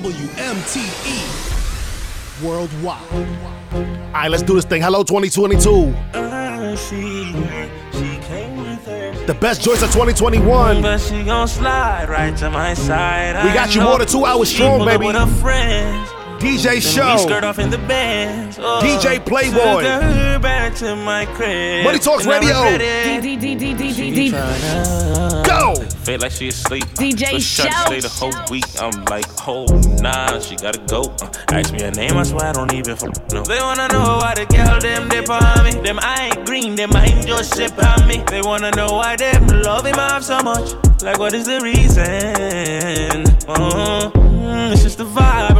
WMTE Worldwide. All right, let's do this thing. Hello, 2022. The best joints of 2021. But she gon' slide right to my side. We got you more than two hours strong, baby. With her friends. DJ Show. Skirt off in the bands. Oh, DJ Playboy. Took her back to my crib. Money Talks And Radio. Go! Feel like she asleep. DJ But she tried to Shout. stay the whole week. I'm like, oh nah, she gotta go. Uh, ask me her name, I swear I don't even f- know. They wanna know why the girl them dip on me. Them I ain't green, them mind just sip on me. They wanna know why them love him off so much. Like what is the reason? Uh, mm, it's just the vibe.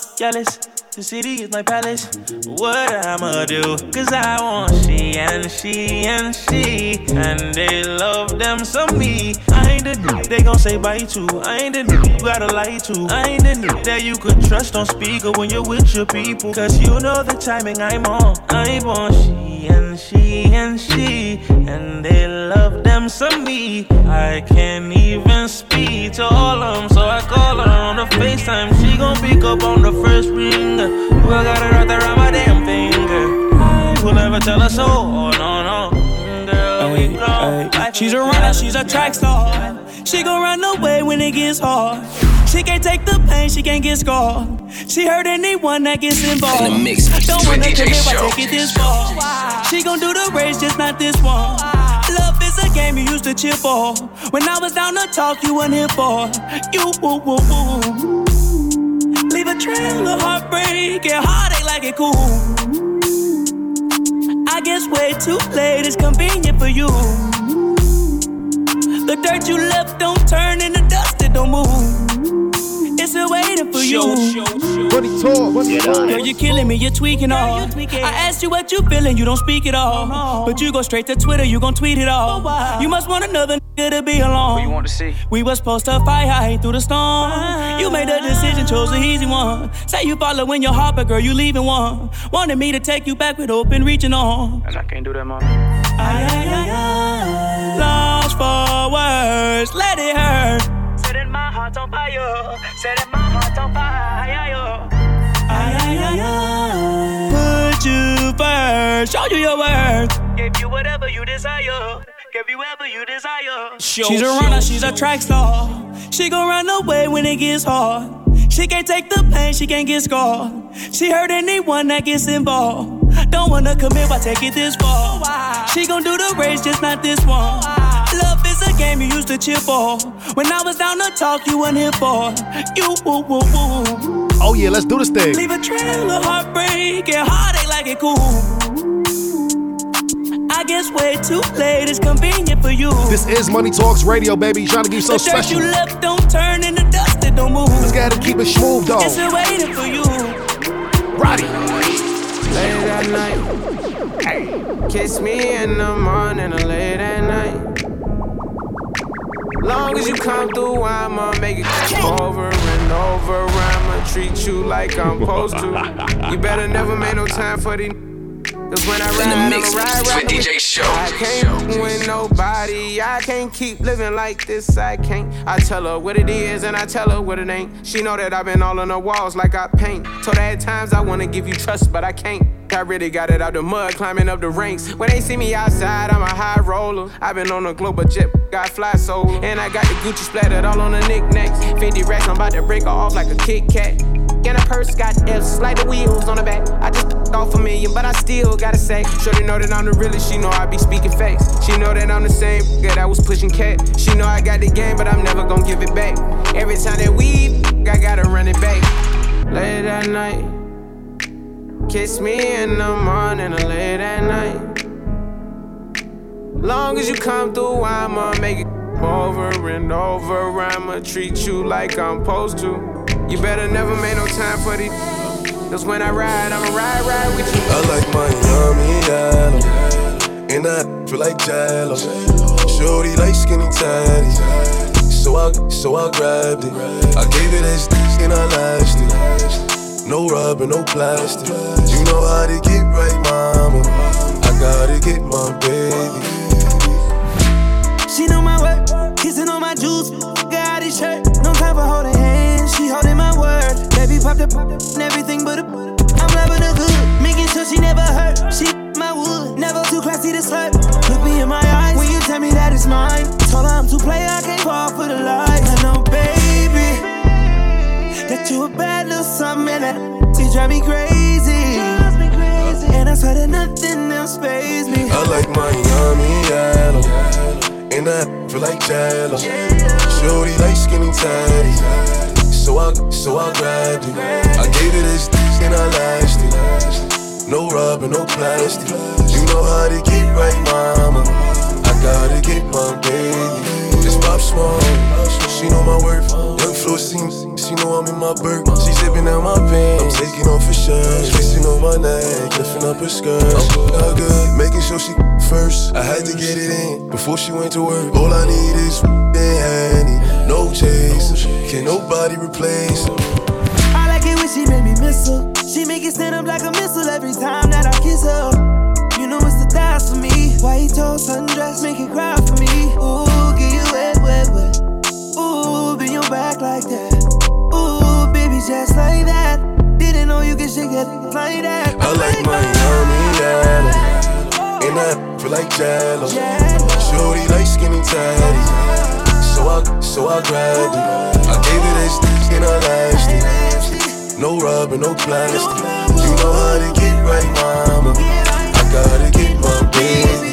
jealous. The city is my palace. What I'ma do? Cause I want she and she and she. And they love them some me. I ain't the dude they gon' say bye to. I ain't the dude you gotta lie to. I ain't the dude that you could trust on speaker when you're with your people. Cause you know the timing I'm on. I want she and she and she. And they love them some me. I can't even speak to all of them. So I call her on the FaceTime. She gon' pick up on the first ring. Well, I got it right there on my damn finger. I will never tell her so. Oh, no, no. Girl, we grown. Life She's a runner, she's a track star. She gon' run away when it gets hard. She can't take the pain, she can't get scarred. She hurt anyone that gets involved. In the mix Don't wanna commit, why Show. take it this far? She gon' do the race, just not this one. Love is a game you used to cheer for. When I was down to talk, you weren't here for. You woo woo woo. Leave a trail of heartbreak and heartache like it cool. I guess way too late is convenient for you. The dirt you left don't turn into dust, it don't move. It's still waiting for you. Money Talk. Money Talk. Girl, you're killing me, you're tweaking all. I asked you what you feeling, you don't speak at all. But you go straight to Twitter, you gon' tweet it all. You must want another nigga to be alone. What you want to see? We was supposed to fight high through the storm. You made the decision, chose the easy one. Say you following your heart, but girl, you leaving one. Wanted me to take you back with open reaching on. And I can't do that, mom. Ay, ay, ay, ay. Lost for words, let it hurt. Setting my heart on fire, setting my heart on fire. Ay, ay, ay, ay. Put you first, show you your worth. Give you whatever you desire. Give you whatever you desire. she's a runner, she's a track star. She gon' run away when it gets hard. She can't take the pain, she can't get scarred. She hurt anyone that gets involved. Don't wanna commit, why take it this far? She gon' do the race, just not this one. Love is a game you used to for. When I was down to talk, you weren't here for. You woo woo woo. Oh, yeah, let's do this thing. Leave a trail of heartbreak and heartache like it cool. I guess way too late is convenient for you. This is Money Talks Radio, baby. Trying to be so the special. you left don't turn into dust, it don't move. Let's go ahead and keep it smooth, though. It's waiting for you. Roddy. Night. Kiss me in the morning or late at night. Long as you come through, I'ma make it over and over. I'ma treat you like I'm supposed to. You better never make no time for these. Cause when I ride, In the mix ride, with ride DJ Show. I can't with nobody. I can't keep living like this. I can't. I tell her what it is and I tell her what it ain't. She know that I've been all on the walls like I paint. Told her at times I wanna give you trust, but I can't. I really got it out the mud, climbing up the ranks. When they see me outside, I'm a high roller. I've been on a global jet, got fly solo. And I got the Gucci splattered all on the knickknacks. 50 racks, I'm about to break her off like a Kit Kat. And a purse got F's, like the wheels on the back. I just off a million, but I still gotta say. Shorty know that I'm the realest, she know I be speaking facts. She know that I'm the same nigga that was pushing cat. She know I got the game, but I'm never gonna give it back. Every time that we, I gotta run it back. Late at night. Kiss me in the morning or late at night. Long as you come through, I'ma make it over and over. I'ma treat you like I'm supposed to. You better never make no time for these. Cause when I ride, I'ma ride, ride with you. I like my yummy yellow, and I feel like jello. Shorty like skinny tatties, so I, so I grabbed it. I gave it as and I lashed it. No rubber, no plastic. You know how to get right, mama. I gotta get my baby. She know my work, kissing on my juice. Popped up and everything but a. I'm loving her good, making sure she never hurt. She my wood, never too classy to slut. Look me in my eyes when you tell me that it's mine. Told her I'm too play, I can't fall for the lies. I know, baby, that you a bad little something and that she drive me crazy. And I swear that nothing else pays me. I like Miami yellow, and I feel like jello. Shorty like skinny tatty, so I so I grabbed it. I gave it this and I lashed it. No rubber, no plastic. You know how to get right, mama. I gotta get my baby. It's pop small, she know my worth. Young floor seems, she know I'm in my bird. She zipping out my pants, I'm taking off her shirt. Kissing on my neck, lifting up her skirt. I'm good, making sure she first. I had to get it in before she went to work. All I need is and honey, no chaser. Can nobody replace? I like it when she make me miss her. She make it stand up like a missile every time that I kiss her. You know it's the thighs for me. White toast, sundress, make it cry for me. Ooh, get you wet, wet, wet. Ooh, bend your back like that. Ooh, baby, just like that. Didn't know you could shake it like that. I like Miami yellow, and I feel like jello. Shorty like skinny tatty, so I so I grabbed it. I gave it this and I lashed it. No rubber, no plastic. You know how to get right, mama. I gotta get my baby.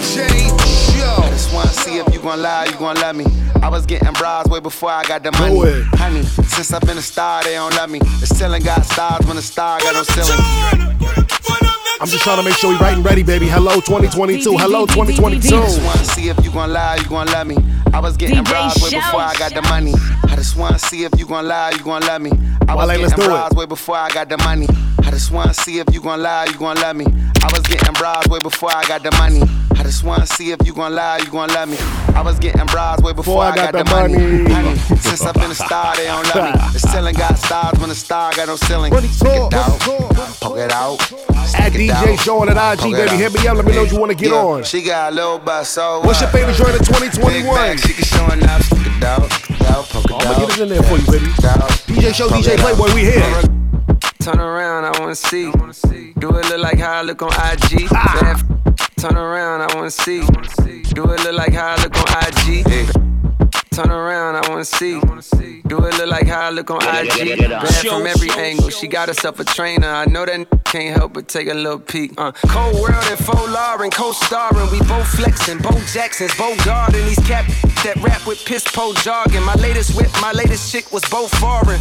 I just wanna see if you gon' lie, you gon' love me. I was getting bras way before I got the money. Go. Honey, since I've been a star, they don't love me. The ceiling got stars when the star got no ceiling. I'm just trying to make sure we right and ready, baby. Hello 2022. Hello I just 2022. wanna see if you gon' lie, you gon' love me. I was getting bras way before I got the money. I just wanna see if you gon' lie, you gon' love me. I was getting it. way before I got the money. I just wanna see if you gon' lie, you gon' love me. I was getting bras way before I got the money. I just wanna see if you gon' lie, you gon' love me. I was getting bras way before I got, the money. Honey, since I've been a star, they don't love me. The ceiling got stars when the star got no ceiling. It, Stick it out, poke it out. Stick it DJ out, Show on that IG, baby. out. Hit me up. Let me know you wanna get Yeah, on. She got a little butt, so What's your favorite joint of 2021? bag, she can showing up, stick it out, out, poke I'ma get it in there for you, baby. DJ Show, DJ. Playboy, we here. Turn around, I wanna see. Do it look like how I look on IG. Ah. Turn around, I wanna see. Do it look like how I look on IG. Turn around, I wanna see. Do it look like how I look on IG. Bad from every angle. She got herself a trainer. I know that n- can't help but take a little peek. Uh, Cold World and Faux Lauren, co-starring. We both flexing. Bo Jackson's, Bo Garden. These cap that rap with piss po jargon. My latest whip, my latest chick was both foreign.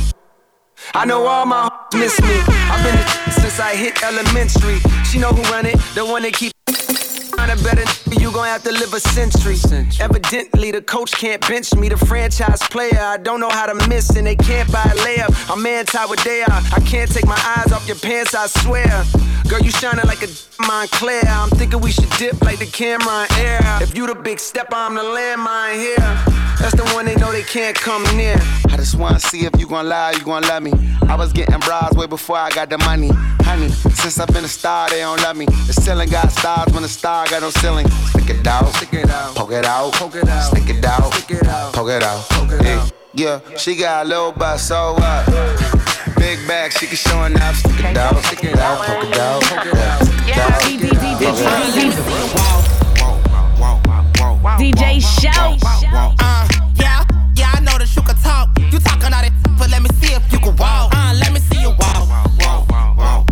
I know all my hoes miss me. I've been a since I hit elementary. She know who run it, the one that keep Find a better n- you gon' have to live a century. Evidently, the coach can't bench me. The franchise player, I don't know how to miss, and they can't buy a layup. I'm anti what they are. I can't take my eyes off your pants, I swear. Girl, you shining like a Moncler. I'm thinking we should dip like the Cameron Air. If you the big stepper, I'm the landmine here. That's the one they know they can't come near. I just wanna see if you gon' lie, you gon' love me. I was getting bras way before I got the money. Honey, since I've been a star, they don't love me. The ceiling got stars when the star got no ceiling. Stick it out, Stick it out. poke it out, Poke it out. stick it out, Stick it out. poke it out. Poke it Yeah. out. Yeah, she got a little butt, so what? Big bag, she can showing up. Stick it out, stick it out, poke it out, Poke it out. stick it out. DJ Show. Uh, yeah, yeah, I know that you can talk. You talking all that, but let me see if you can walk. Uh, let me see you walk. Uh,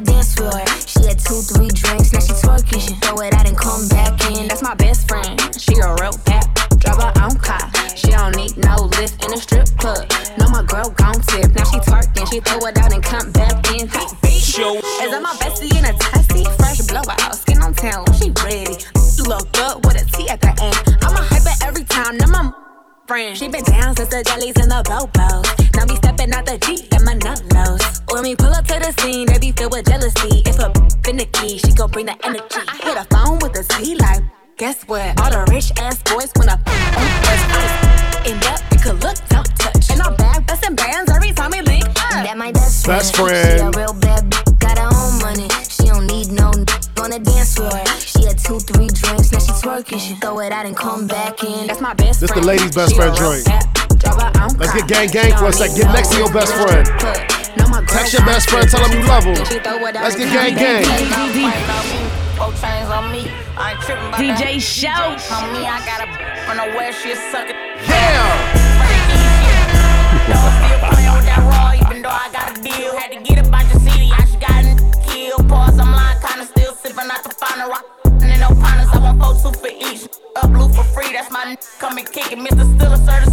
dance floor. She had two, three best This the friend. ladies' best friend real joint. bad driver, I don't Let's get gang gang She for a sec. Get next to your best friend. put. No, my girl Text your best friend, tell him you love him. She throw it out Let's and get come gang back gang. in. Four chains my n- come and kick it. Mr. Still a the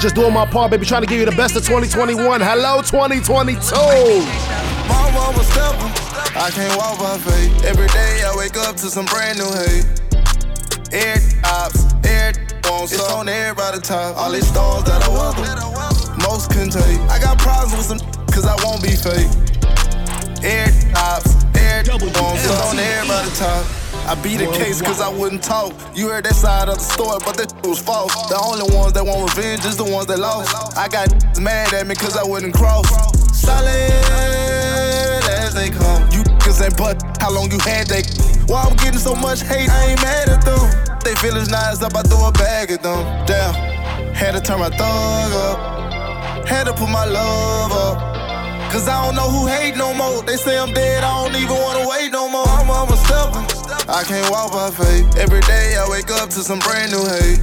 Sean. Never just doing my part, baby. Trying to give you the best of 2021. Hello, 2022. My mama steppin'. I can't walk by faith. Every day I wake up to some brand new hate. Air ops, air wants it's on everybody top. All these storms that I weather, most can take. I got problems with some cause I won't be fake. Air ops, air wants it's on everybody top. I beat the case cause I wouldn't talk. You heard that side of the story, but that was false. The only ones that want revenge is the ones that lost. I got mad at me cause I wouldn't cross. Solid as they come. You niggas ain't but how long you had they. Why I'm getting so much hate, I ain't mad at them. They feelings nice up, I throw a bag at them. Damn, had to turn my thug up. Had to put my love up. Cause I don't know who hate no more. They say I'm dead, I don't even wanna wait no more. I'm, I'm a stepper. I can't walk by faith. Every day I wake up to some brand new hate.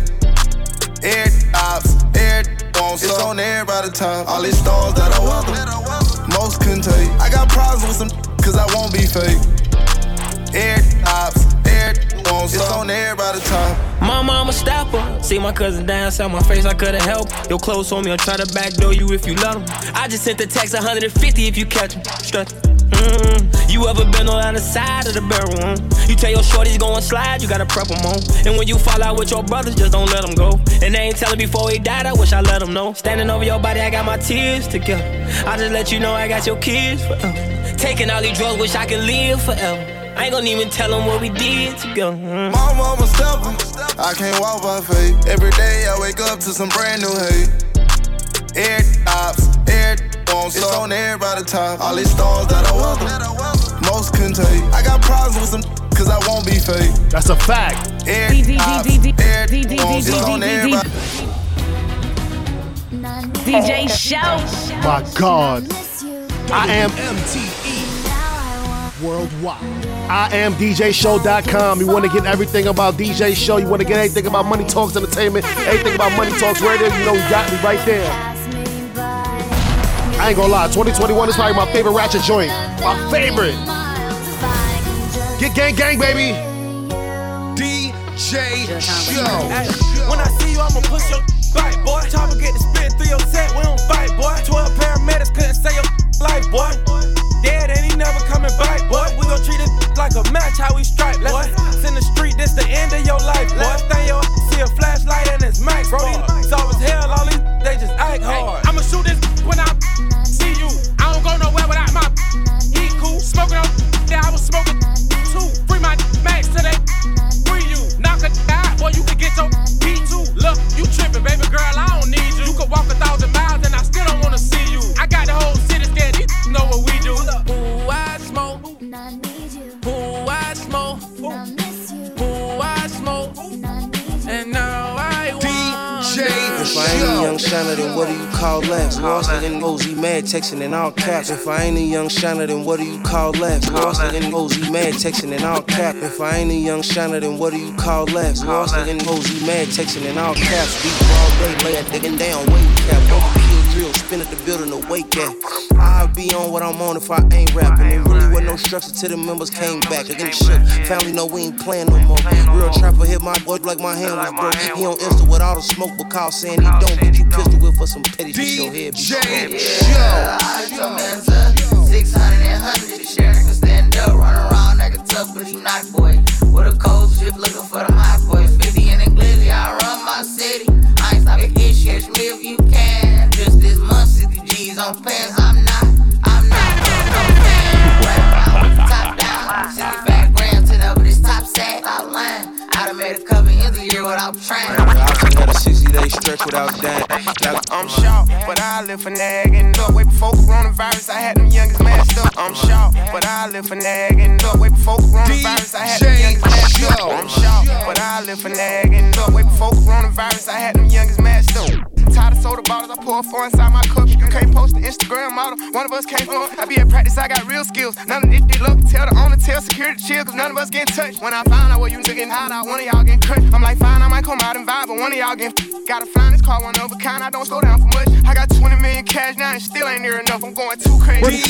Air ops, air wants it's on everybody top. All these stars that I weather, most couldn't take. I got problems with some cause I won't be fake. Air ops, air wants it's on everybody top. My mama stopper. See my cousin dance on my face, I couldn't help. Your clothes on me, I'll try to backdoor you if you let 'em. I just sent the text 150 if you catch 'em. Strut. Mm-hmm. You ever been on the side of the barrel? Mm? You tell your shorties go and slide, you gotta prep 'em on. And when you fall out with your brothers, just don't let 'em go. And they ain't telling before he died, I wish I let let 'em know. Standing over your body, I got my tears together. I just let you know I got your kids forever. Taking all these drugs, wish I could live forever. I ain't gonna even tell 'em what we did together. Mm. My mama stepper. I can't walk by faith. Every day I wake up to some brand new hate. Air ops, air wants it's on everybody top. All these stars that I weather, most couldn't take. I got problems with some cause I won't be fake. That's a fact. Air ops, air wants it's on everybody. DJ Show. My God. I am MTE Worldwide. I am DJShow.com. You want to get everything about DJ Show. You want to get anything about Money Talks Entertainment, anything about Money Talks Radio. You know, you got me right there. I ain't gonna lie, 2021 is probably my favorite ratchet joint. My favorite. Get gang gang, baby. DJ Show. When I see you, I'ma push your bite, boy. Chopper get the through your set, we don't fight, boy. 12 paramedics couldn't your life, boy dead and he never coming back, boy. We gon' treat it like a match, how we strike, boy. It's in the street, this the end of your life, boy. Last thing your see a flashlight and it's Mac, bro. These soft as hell, all these they just act hard. Hey, I'ma shoot this when I see you. I don't go nowhere without my heat cool. Smoking on that I was smoking too. Free my max today. Free you. Knock a out, boy. You can get your beat too. Look, you tripping, baby girl. I don't need you. You can walk a thousand. Call last? Lost in Ozy mad texting in all caps. If I ain't a young shiner, then what do you call last? Lost in Ozy mad texting in all caps. If I ain't a young shiner, then what do you call last? Lost in Ozy mad texting in all caps. Beat all day, lay a digging down, weight cap drill, spin at the building to wake at. I'll be on what I'm on if I ain't rapping. There really was no structure till the members came back. Again, shook. Family know we ain't playing no more. Real trapper hit my boy like my hand was broke. He on Insta with all the smoke, but call saying he don't. Get you pistol whip for some petty shit. Your head be yeah. I told man, 600 and 100 share. Can stand up, run around like a tough, but he not boy. With a cold ship looking for the hot boys. 50 in the glizzy, I run my city. I ain't stopping ish, catch me if you can. Just this month, 60 G's on pants. I'm not, I'm not no fan. Rap around with the top down. 65 grams to the this top sack outline. I done made a couple ends a year without trying. I just had a 60 day stretch without dying. I'm shocked, but I live for nagging. Up way before coronavirus, I had them youngest masked up. I'm shocked, but I live for nagging. Up way before coronavirus, I had them youngest masked up. I'm shocked, but I live for nagging. Up way before coronavirus, I had them youngest masked up tired of soda bottles. I pour four inside my cup. You can't post the Instagram model. One of us can't floor. I be at practice, I got real skills. None of this shit look. Tell the owner, tell security chill, cause none of us getting touched. When I find out what you getting hot out, one of y'all getting cut. I'm like, fine, I might come out and vibe, but one of y'all getting Gotta find this car, one of a kind. I don't slow down for much. I got 20 million cash now and still ain't near enough. I'm going too crazy. I'm the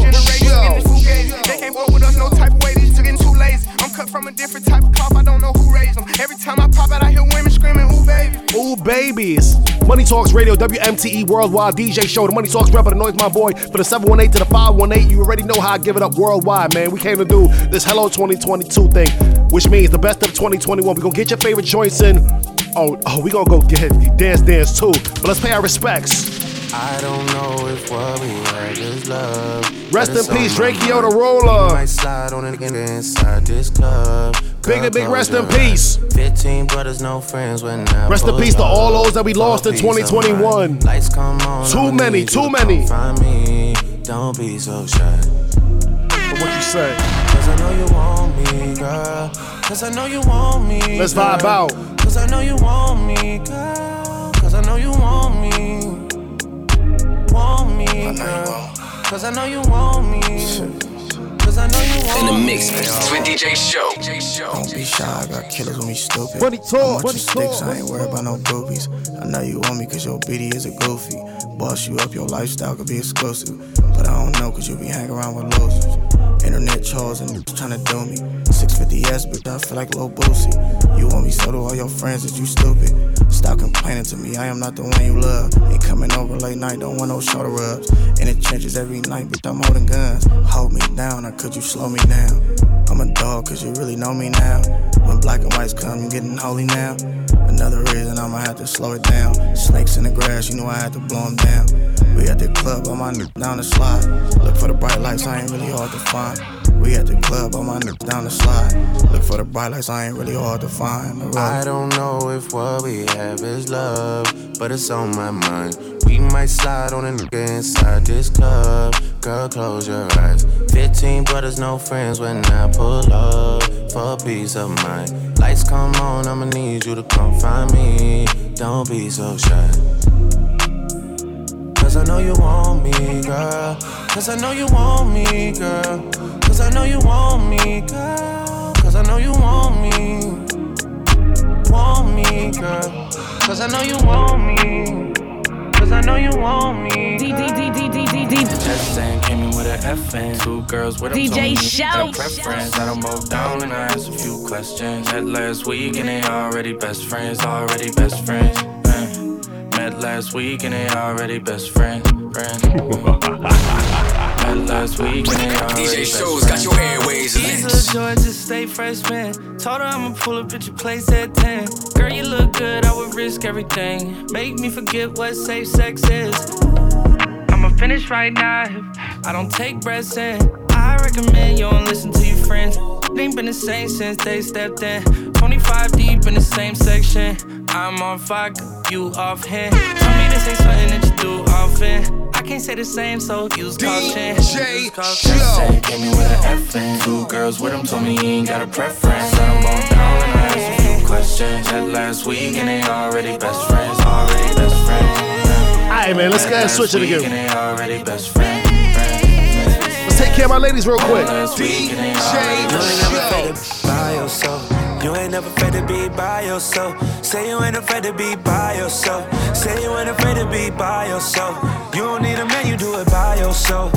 generation They can't work with us no type of way. These two getting too lazy. I'm cut from a different type of. I don't know who raised them. Every time I pop out, I hear women screaming, ooh, baby. Ooh, babies. Money Talks Radio, WMTE Worldwide DJ Show. The Money Talks rapper, the noise, my boy. For the 718 to the 518, you already know how I give it up worldwide, man. We came to do this Hello 2022 thing, which means the best of 2021. We're to get your favorite joints in. Oh, oh, we to go get dance, dance too. But let's pay our respects. I don't know if what we had is love. Rest in peace, Drakeo the Ruler. Might slide on it inside this club. Big and big rest in peace. 15 brothers, no friends when I Rest in peace to all those that we lost in 2021. Lights come on. Too many, too many. Find me. Don't be so shy. what you say? Cause I know you want me, girl. Cause I know you want me. Let's vibe out. Cause I know you want me, girl. Cause I know you want me want me, girl. Cause I know you want me. Cause I know you want me. In the mix with DJ Show. Don't be shy, I got killers when we stupid. Money talk, money sticks, I ain't worried about no groupies. I know you want me cause your BD is a goofy. Boss you up, your lifestyle could be exclusive. But I don't know cause you be hanging around with losers. Internet trolls and trying to do me. 650S, but I feel like Lil Boosie. You want me so do all your friends that you stupid. Stop complaining to me, I am not the one you love. Ain't coming over late night, don't want no shoulder rubs. In the trenches every night, but I'm holding guns. Hold me down, or could you slow me down? I'm a dog, cause you really know me now. When black and whites come, you getting holy now. Another reason I'ma have to slow it down. Snakes in the grass, you know I had to blow them down. We at the club, on my down the slide. Look for the bright lights, I ain't really hard to find. We at the club, on my niggas down the slide. Look for the bright lights, I ain't really hard to find. I don't know if what we have is love, but it's on my mind. We might slide on a nigga inside this club. Girl, close your eyes. 15 brothers, no friends when I pull up for peace of mind. Lights come on, I'ma need you to come find me. Don't be so shy. Cause I know you want me, girl. Cause I know you want me, girl. Cause I know you want me, girl. Cause I know you want me. Want me, girl. Cause I know you want me. Cause I know you want me. D D D D D D D. Just saying, came in with an F and two girls with a DJ Show. preference. I don't both down and I asked a few questions. Met last week and they already best friends, already best friends. Last week and they already best friends. friends. last week. and they already DJ Shows got your airways lit. He's Georgia State freshman. Told her I'ma pull up at your place at 10. Girl, you look good, I would risk everything. Make me forget what safe sex is. I'ma finish right now I don't take breaths in. I recommend you don't listen to your friends. Ain't been the same since they stepped in. 25 deep in the same section. I'm on fire, you off hand. Tell me this ain't something that you do often. I can't say the same, so use caution. DJ Show. Came me with an F and two girls with him told me he ain't got a preference. Let him walk down and I asked a few questions. That last week and they already best friends, already best friends. Alright, man, let's go ahead and switch it again. And they already best friends. Let's take care of my ladies real quick. DJ Show. You ain't never afraid to be by yourself. Say you ain't afraid to be by yourself. Say you ain't afraid to be by yourself. You don't need a man, you do it by yourself.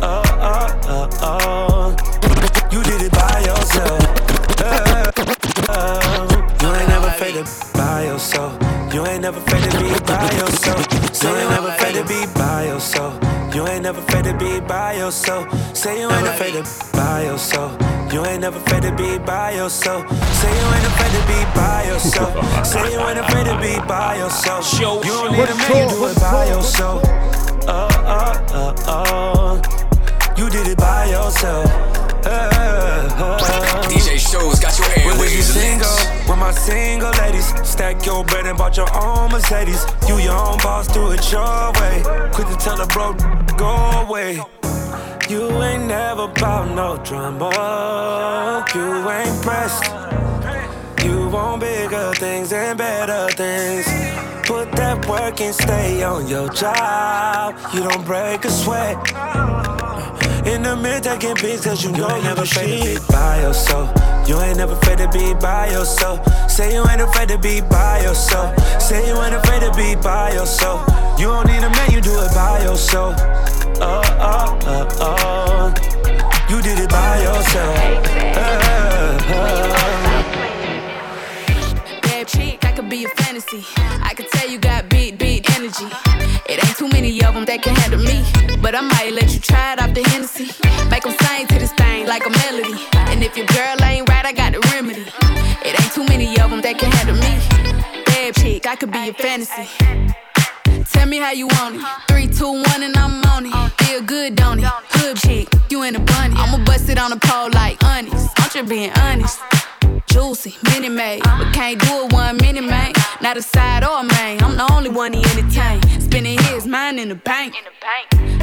Uh, uh, uh, uh. You did it by yourself. Uh, uh. You ain't never afraid to by yourself. You ain't never afraid to be by yourself. Say you ain't never afraid to be by yourself. You ain't never afraid to be by yourself. Say you ain't afraid to be by yourself. You ain't never afraid to be by yourself. Say you ain't afraid to be by yourself. Say you ain't afraid to be by yourself. Show, You don't need a man, you do it by yourself. Uh, uh, uh, uh. You did it by yourself. Uh, uh. DJ Shows got your Well, if you single, lit. with my single ladies, stack your bread and bought your own Mercedes. You your own boss, do it your way. Quick to tell a bro, go away. You ain't never bout no drama. You ain't pressed. You want bigger things and better things. Put that work and stay on your job. You don't break a sweat. In the mid taking pics cause you know you never afraid to be by yourself. You ain't never afraid to be by yourself. Say you ain't afraid to be by yourself. Say you ain't afraid to be by yourself. You don't need a man, you do it by yourself. Uh, uh, uh, uh. You did it by yourself. Uh, uh. Bad chick, I could be a fantasy. I could tell you got big, big energy. It ain't too many of them that can handle me. But I might let you try it off the Hennessy. Make them sing to this thing like a melody. And if your girl ain't right, I got the remedy. It ain't too many of them that can handle me. Bad chick, I could be a fantasy. Tell me how you want it. Three, two, one, and I'm on it. Feel good, don't it? Hood chick, you in a bunny. I'ma bust it on the pole like honest. I'm just being honest. Juicy, mini made, but can't do it one mini man. Not a side or a main. I'm the only one he entertain. Spending his mind in the bank.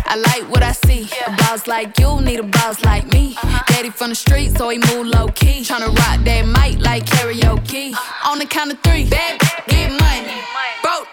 I like what I see. A boss like you need a boss like me. Daddy from the street, so he move low key. Tryna rock that mic like karaoke. On the count of three, baby, get money. Broke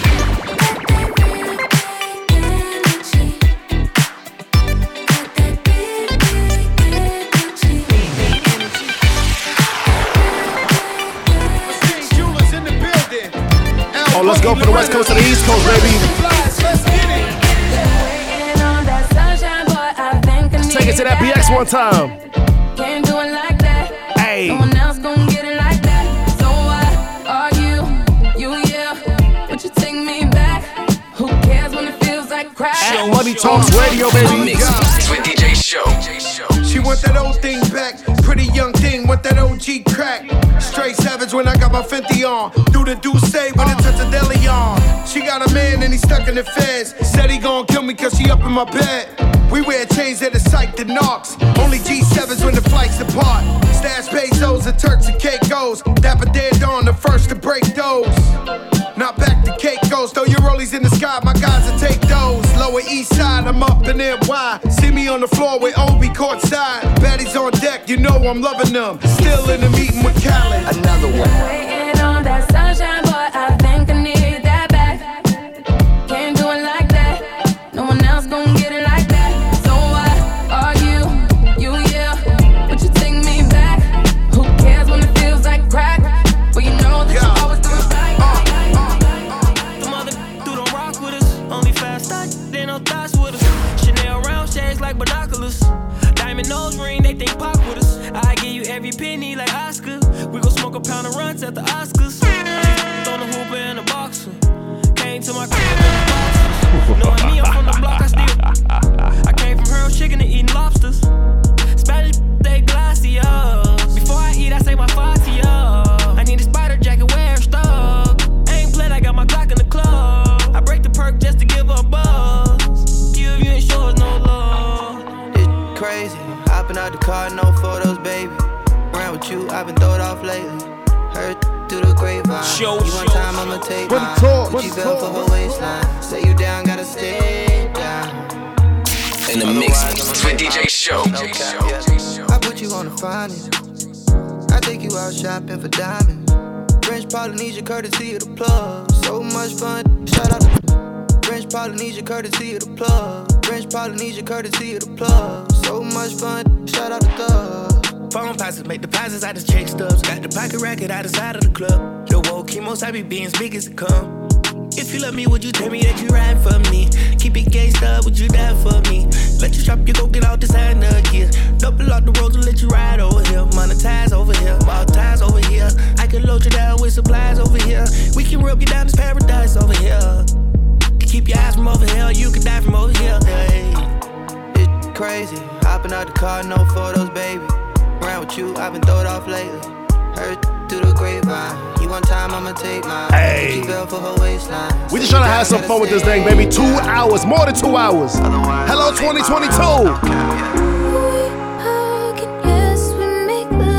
Let's go from the west coast to the east coast, baby. Let's take it to that BX one time. Can't do it like that. Hey. No one else gon' get it like that. So why argue? You yeah, but you take me back. Who cares when it feels like crack? At Money Talks Radio, baby. That old thing back. Pretty young thing, want that OG crack. Straight savage when I got my Fenty on. Do the do say when it touch a deli on. She got a man and he stuck in the feds. Said he gon' kill me cause she up in my bed. We wear chains that are psyched to knocks. Only G7s when the flights depart. Stash pesos and Turks and Caicos. Dapper dead on the first to break those. Not back to Caicos, throw your rollies in the sky, my guys will take those. Lower east side, I'm up in NY. See me on the floor with Obi courtside. Baddies on deck, you know I'm loving them. Still in the meeting with Khaled. Another one. Waiting on that sunshine, boy, I think at the Oscars. Throw the hooper and a boxer. Came to my crib Show, you one time, I'ma take Put mine. it talk, Gucci put it belt for her waistline. Say you down, gotta stay down. In the mix with DJ Show. I put you on the finest. I take you out shopping for diamonds. French Polynesia, courtesy of the plug. So much fun. Shout out to French Polynesia, courtesy of the plug. French Polynesia, courtesy of the plug. So much fun. Shout out to Thug. Phone passes, make deposits I just check stubs. Got the pocket racket out the side of the club. The whoa, chemos, I be being big as it come. If you love me, would you tell me that you ride for me? Keep it gangsta, would you die for me? Let you shop, you go get out designer gear. Double out the roads and let you ride over here. Monetize over here, ball ties over here. I can load you down with supplies over here. We can rub you down this paradise over here. Keep your eyes from over here, you can die from over here. Hey. It's crazy. Hopping out the car, no photos, baby. Around with you, I've been throwed off lately. Heard through the grapevine. You one time, I'ma take mine. Hey. Gucci for her waistline. We just trying to have some fun with this thing, baby. Two hours, more than two hours. Hello, 2022.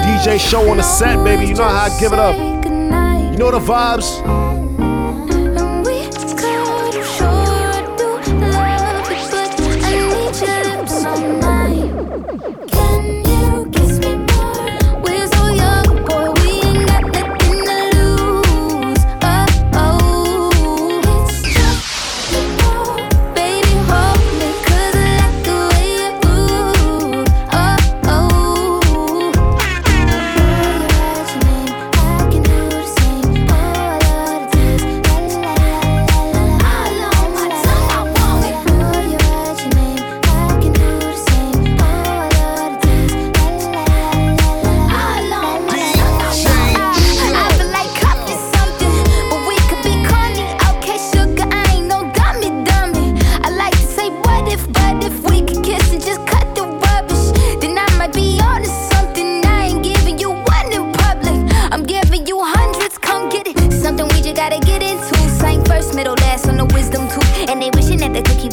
DJ show on the set, baby. You know how I give it up. You know the vibes.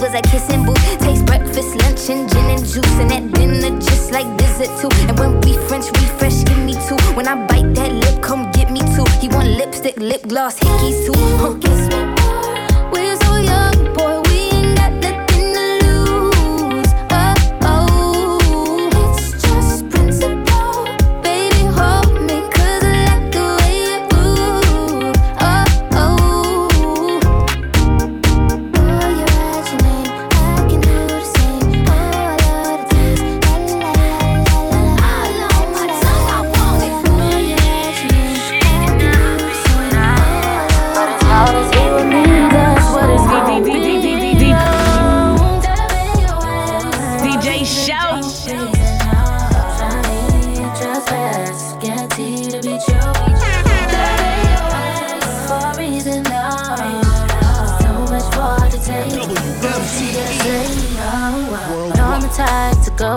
Was a kissing booth. Taste breakfast, lunch, and gin and juice. And at dinner, just like dessert too. And when we French refresh, give me two. When I bite that lip, come get me two. He want lipstick, lip gloss, hickeys too. Huh,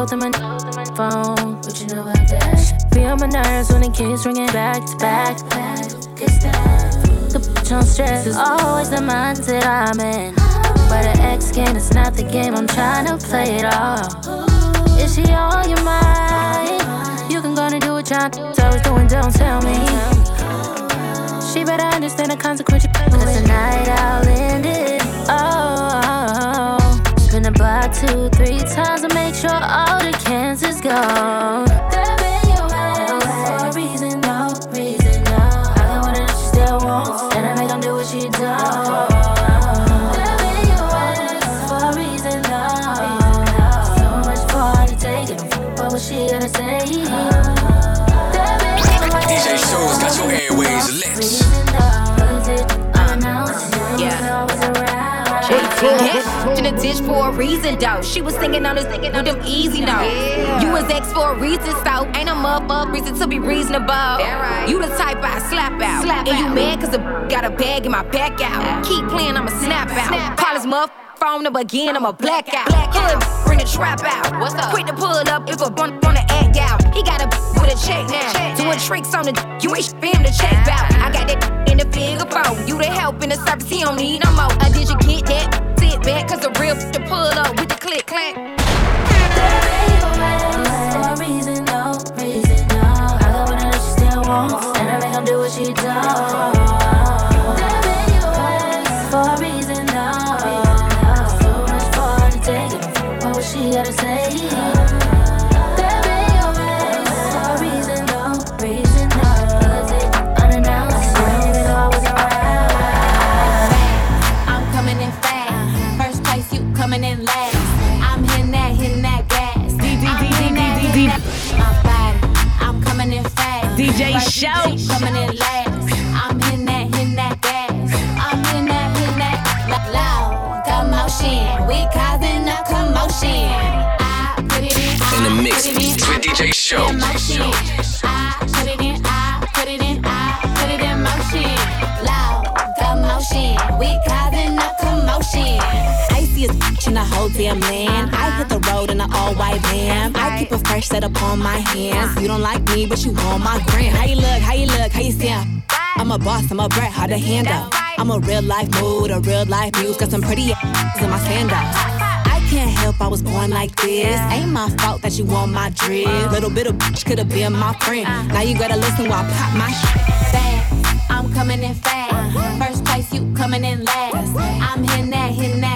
type to my phone. But you know about that. Feel my nerves when it keeps ringing back to back. The bitch on stress is always the mindset I'm in. But an ex game is not the game, I'm trying to play it off. Is she on your mind? You can go and do what y'all always doing, don't tell me. She better understand the consequence. Cause the night I'll end it. Oh, oh, oh, spin the block two, three times make sure all the cancers gone. That been your ass for a reason, no reason, no. I got what it is she still wants, and I make them do what she does. That been your ass for a reason, no. So much for her to take it. What was she gonna say? DJ Show's got your airways lit. In a ditch for a reason, though. She was singing on this thinking with them easy notes. You was ex for a reason, so ain't a motherfucker reason to be reasonable. You the type I slap out. Slap and you out. mad cause the got a bag in my back out. Keep playing, I'ma snap out. Call his mother phone number again, I'ma black out. Hood, bring the trap out. What's up? Quick to pull up if a bun wanna act out. He got a with a check now. Doing tricks on the you ain't fam the check out. I got that finna figure out. You the help in the service, he don't need no more. Uh, did you get that? Sit back, cause the real to pull up with the click clack. Reason, no reason, no. I got what I know she still wants, and I make her do what she does. Show. Coming in last. I'm in that, in that gas. I'm in that, in that loud commotion. We causing a commotion. I put it in. In the mix with DJ Show. I put it in. I put it in. I put it in motion. Loud commotion. We causing a commotion. Icy as bitch in the whole damn land. I hit all white van. I keep a fresh set up on my hands. You don't like me, but you want my grand. How you look? How you look? How you stand? I'm a boss, I'm a brat, hard to handle. I'm a real life mood, a real life muse. Got some pretty ass in my sandals. I can't help I was born like this. Ain't my fault that you want my drip. Little bit of bitch could have been my friend. Now you gotta listen while I pop my shit. fast. I'm coming in fast. First place, you coming in last. I'm hitting that, hitting that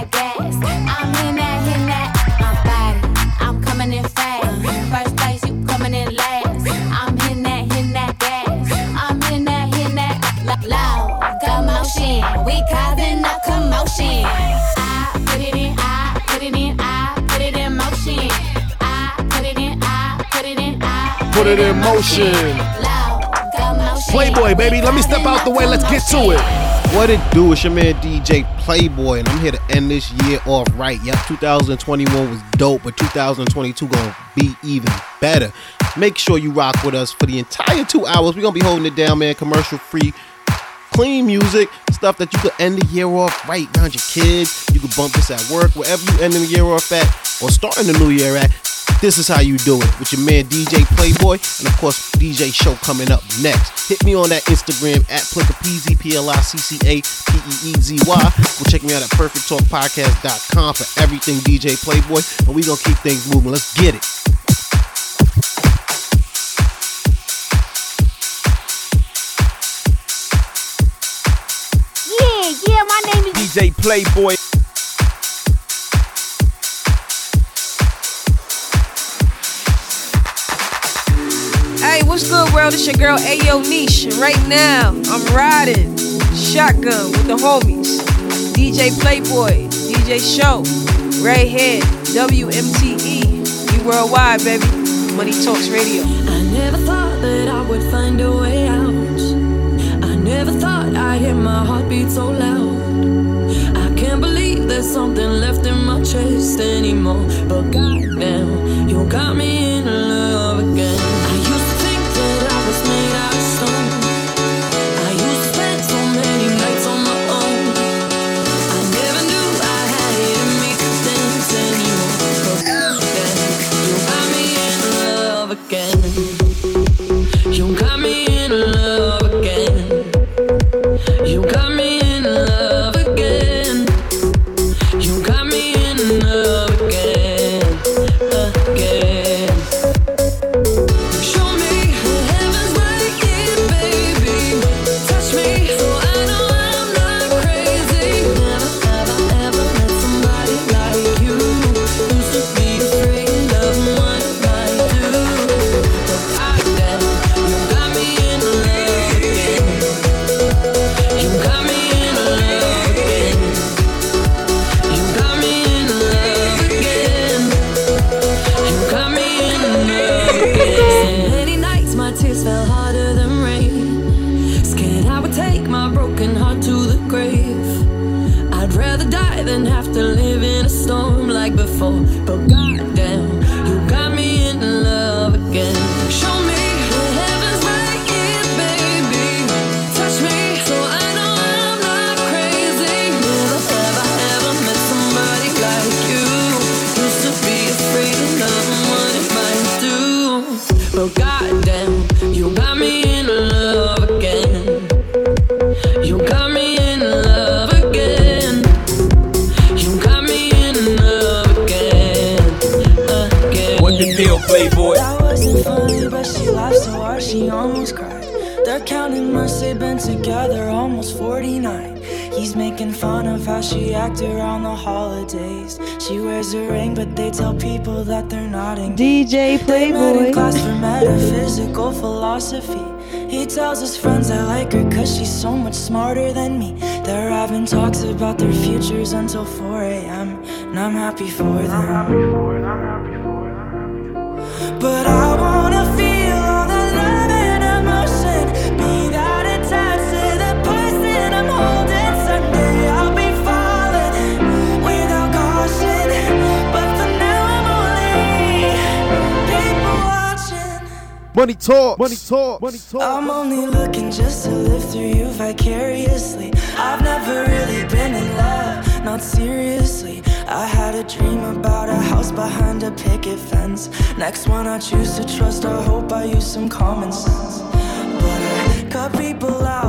Put it in motion. Playboy, baby, let me step out the way. Let's get to it. What it do? It's your man DJ Playboy, and I'm here to end this year off right. Yep, 2021 was dope, but 2022 gonna be even better. Make sure you rock with us for the entire two hours. We're gonna be holding it down, man. Commercial free, clean music, stuff that you could end the year off right around your kids. You could bump this at work, wherever you end the year off at, or starting the new year at. This is how you do it with your man DJ Playboy, and of course DJ Show coming up next. Hit me on that Instagram at Pliccapeezy, P L I C C A P E E Z Y. Go check me out at PerfectTalkPodcast.com for everything DJ Playboy, and we gonna keep things moving. Let's get it. Yeah, yeah, my name is DJ Playboy. Hey, what's good, world? It's your girl Ayo Niche. And right now, I'm riding shotgun with the homies. DJ Playboy, DJ Show, here, WMTE. We worldwide, baby. Money Talks Radio. I never thought that I would find a way out. I never thought I'd hear my heartbeat so loud. I can't believe there's something left in my chest anymore. But goddamn, you got me in happy for them. But I wanna feel all the love and emotion. Be that attached to the person I'm holding. Someday I'll be falling without caution. But for now I'm only people watching. Money talk, money talk, money talk. I'm only looking just to live through you vicariously. I've never really been in love, not seriously. I had a dream about a house behind a picket fence. Next one I choose to trust, I hope I use some common sense. But I cut people out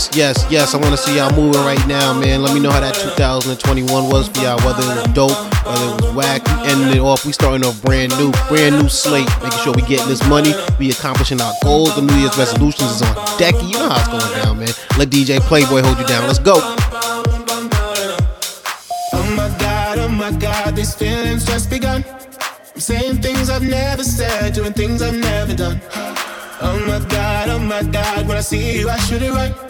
Yes, yes, yes. I want to see y'all moving right now, man. Let me know how that 2021 was for y'all. Whether it was dope, whether it was whack. We ending it off. We starting off brand new, brand new slate. Making sure we getting this money. We accomplishing our goals. The New Year's resolutions is on deck. You know how it's going down, man. Let DJ Playboy hold you down. Let's go. Oh my god, oh my god, these feelings just begun. I'm saying things I've never said, doing things I've never done. Oh my god, oh my god, when I see you, I should it right.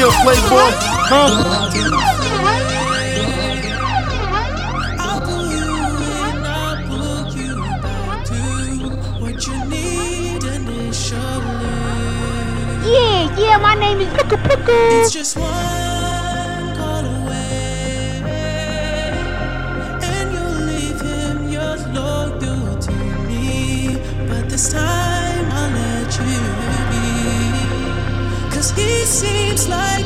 Deal, Playboy? Huh? what you need initially. Yeah, yeah, my name is Picka Picka. It's just one seems like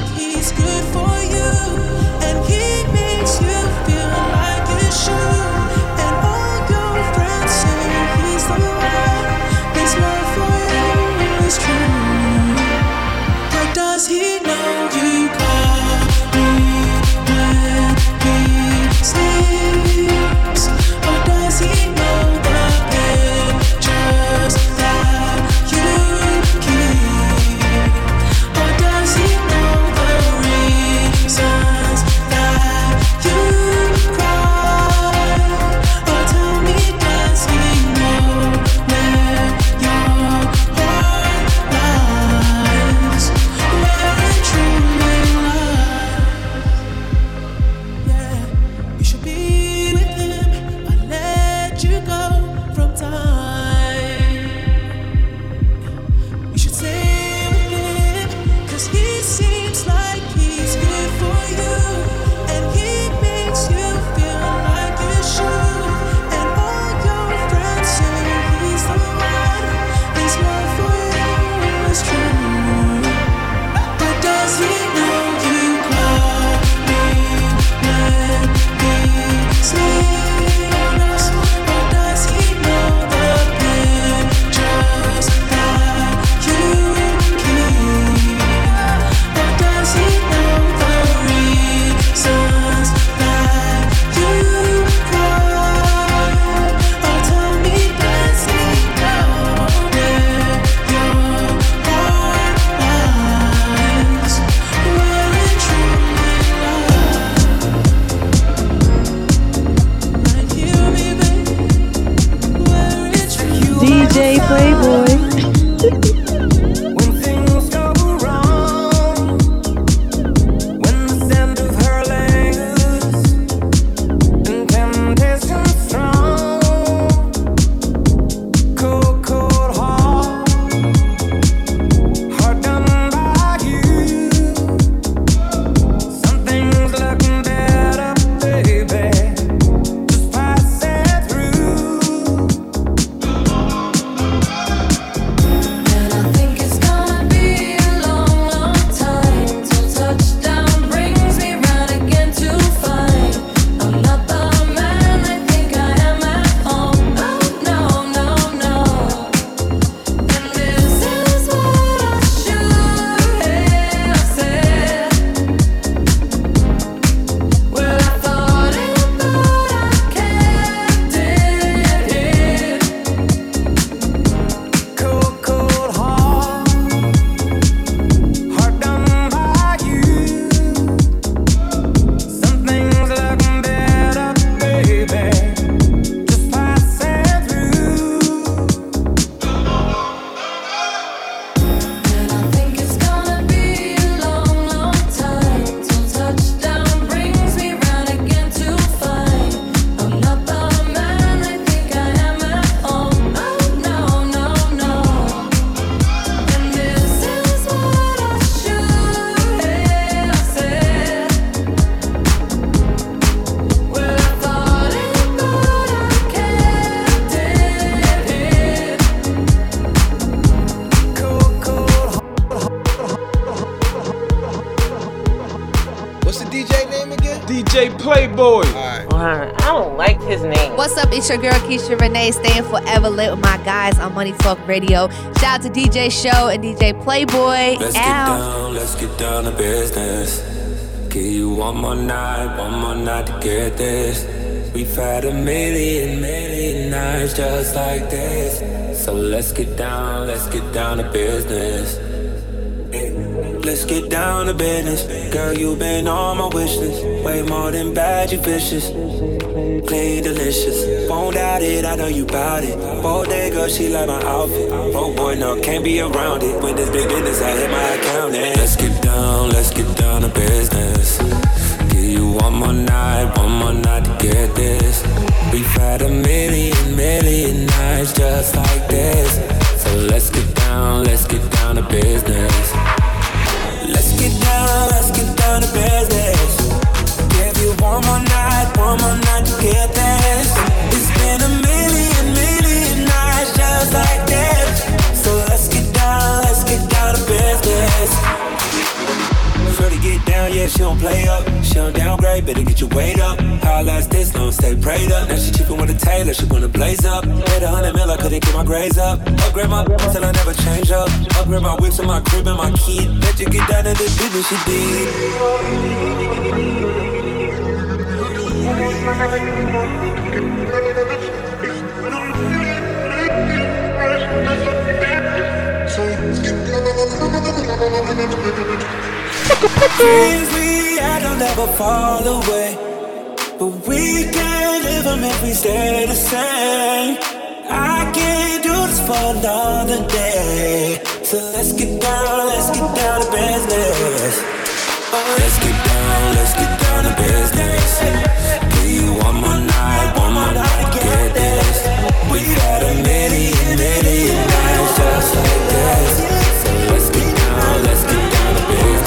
DJ name again? DJ Playboy. I don't like his name. What's up? It's your girl Keisha Renee, staying forever lit with my guys on Money Talk Radio. Shout out to DJ Show and DJ Playboy. Let's Ow. get down, let's get down to business. Give you one more night, one more night to get this. We've had a million, million nights just like this. So let's get down, let's get down to business. Let's get down to business. Girl, you've been on my wish list. Way more than bad, you vicious. Clean, delicious. Won't doubt it, I know you bout it. Bodega, she like my outfit. Broke boy, no, can't be around it. When this big business, I hit my account. And let's get down, let's get down to business. Give you one more night, one more night to get this. We've had a million, million nights just like this. So let's get down, let's get down to business. Let's get down, let's get down to business. Give you one more night, one more night to get this. It's been a million, million nights just like this. So let's get down, let's get down to business. Shorty get down, yeah, she don't play up. She don't downgrade, better get your weight up. How I last this long, stay prayed up. Now she chipping with a tailor, she wanna blaze up. Paid a hundred mil, I couldn't get my grades up. Upgrade my till I never change up. Upgrade my whips and my crib and my key. Bet you get down to this business she did. Things we had will never fall away. But we can't live them if we stay the same. I can't do this for another day. So let's get down, let's get down to business. Oh, let's get down, let's get down to business. Give you one more night, one more night to get this. We've had a million, million nights just like this.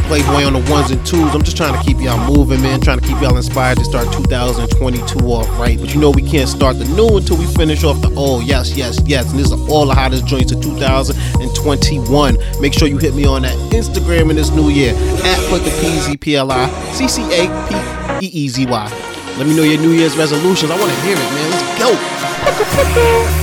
Playboy on the ones and twos. I'm just trying to keep y'all moving, man. Trying to keep y'all inspired to start 2022 off right. But you know we can't start the new until we finish off the old. Yes, yes, yes. And this is all the hottest joints of 2021. Make sure you hit me on that Instagram in this new year at put the PZ PLI CCA P E E Z Y. Let me know your New Year's resolutions. I want to hear it, man. Let's go.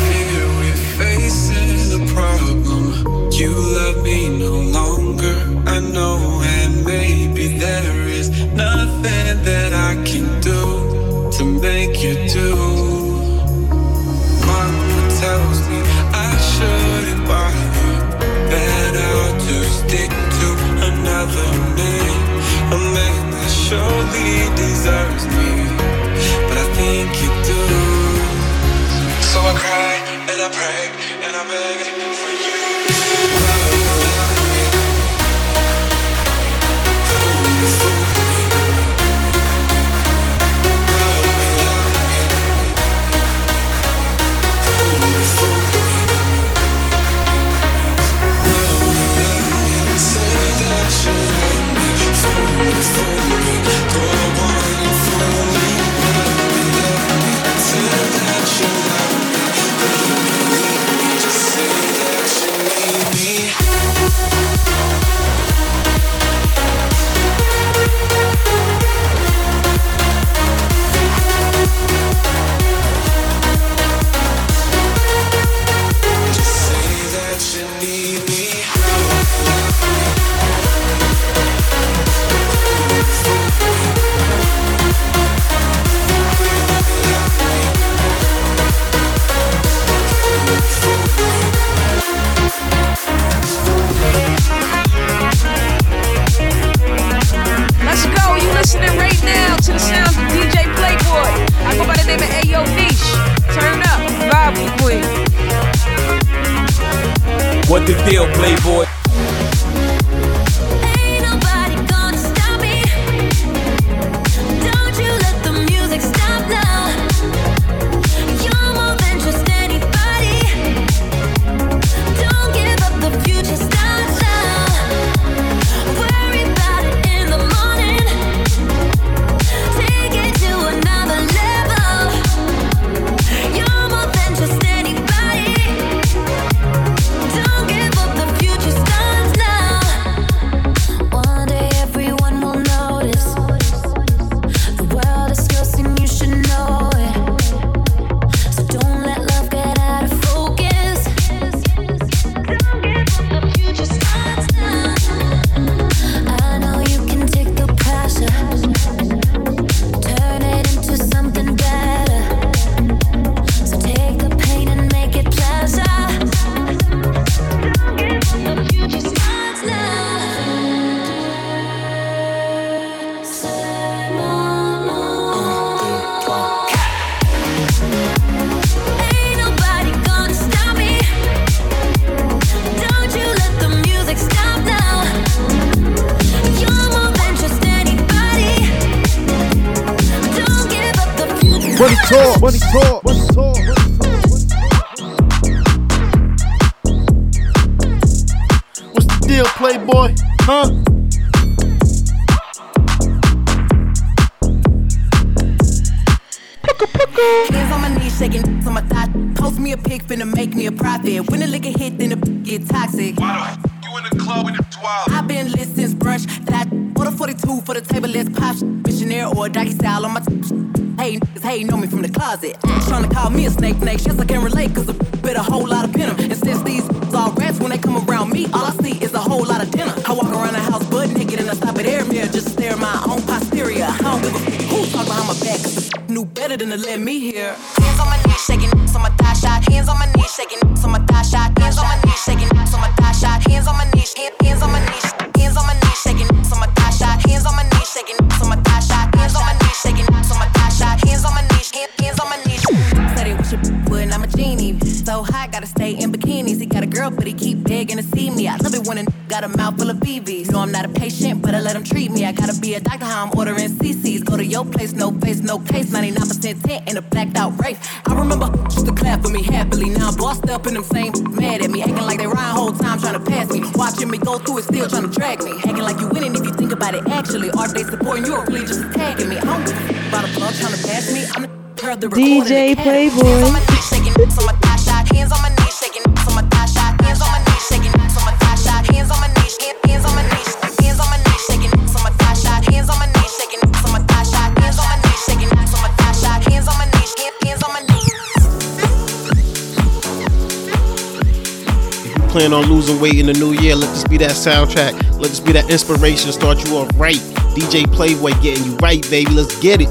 plan on losing weight in the new year, let this be that soundtrack. Let this be that inspiration. Start you off right. DJ Playboy getting you right, baby. Let's get it.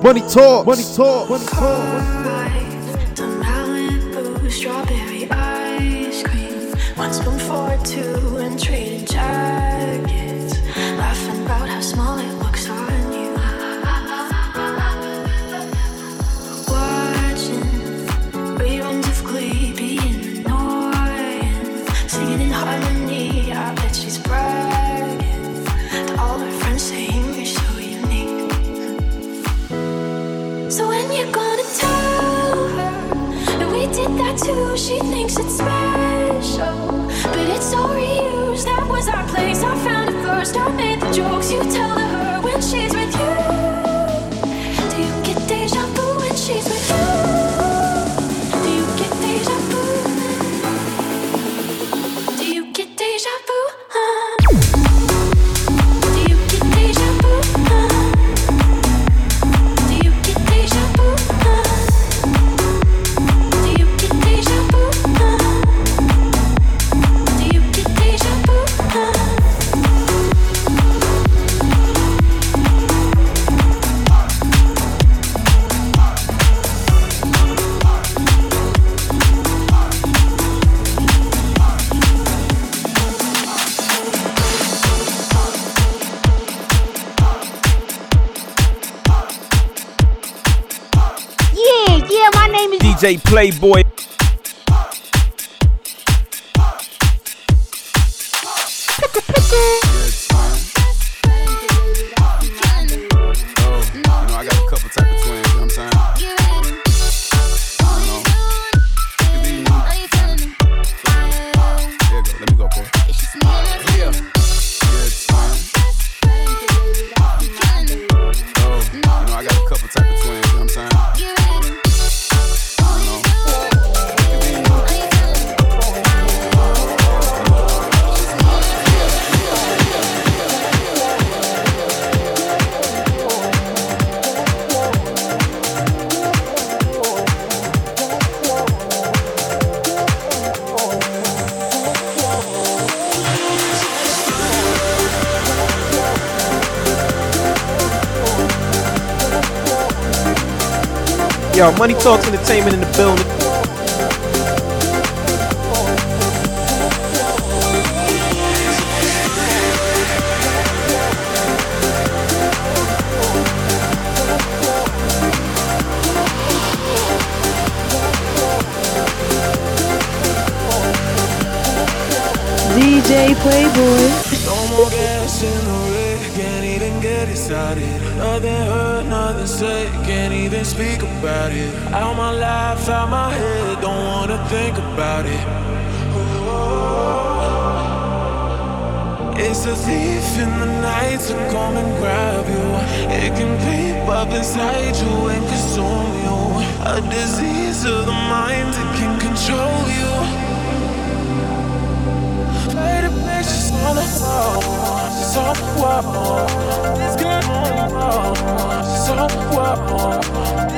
Money talk. Money talk. Money talk. Strawberry ice two. she thinks it's special, but it's so reused. That was our place. I found it first. I made the jokes you tell. them. Playboy. Money Talks Entertainment in the building. DJ Playboy. No more gas in the rig, can't even get. Nothing hurt, nothing say, can't even speak about it. Out my life, out my head, don't wanna think about it. Ooh. It's a thief in the night to come and grab you. It can creep up inside you and consume you. A disease of the mind that can control you. Play the pictures on the wall, it's on the wall. It's good on the wall, it's on the wall.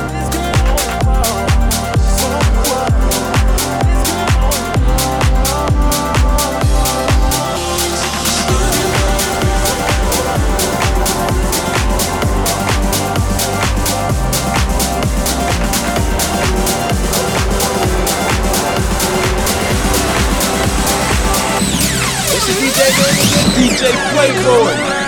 DJ DJ Playboy.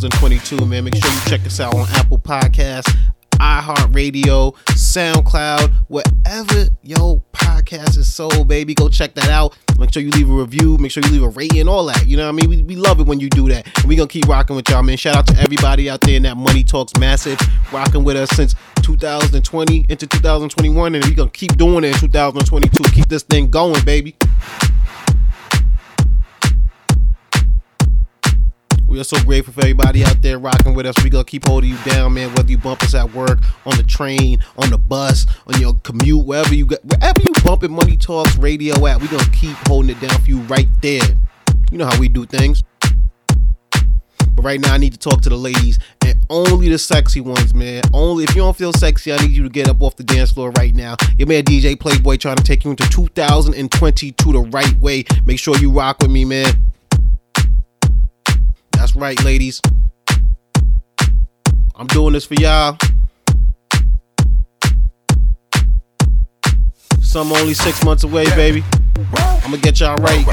2022, man. Make sure you check us out on Apple Podcasts, iHeartRadio, SoundCloud, wherever your podcast is sold, baby. Go check that out. Make sure you leave a review. Make sure you leave a rating, all that. You know what I mean? We, we love it when you do that. And we gonna keep rocking with y'all, man. Shout out to everybody out there in that Money Talks Massive, rocking with us since 2020 into 2021, and we gonna keep doing it in 2022. Keep this thing going, baby. We are so grateful for everybody out there rocking with us. We gonna keep holding you down, man. Whether you bump us at work, on the train, on the bus, on your commute, wherever you get, wherever you bumping Money Talks Radio at, we gonna keep holding it down for you right there. You know how we do things. But right now, I need to talk to the ladies and only the sexy ones, man. Only if you don't feel sexy, I need you to get up off the dance floor right now. Your man DJ Playboy trying to take you into 2022 the right way. Make sure you rock with me, man. That's right, ladies. I'm doing this for y'all. Some only six months away, baby. I'm gonna get y'all right.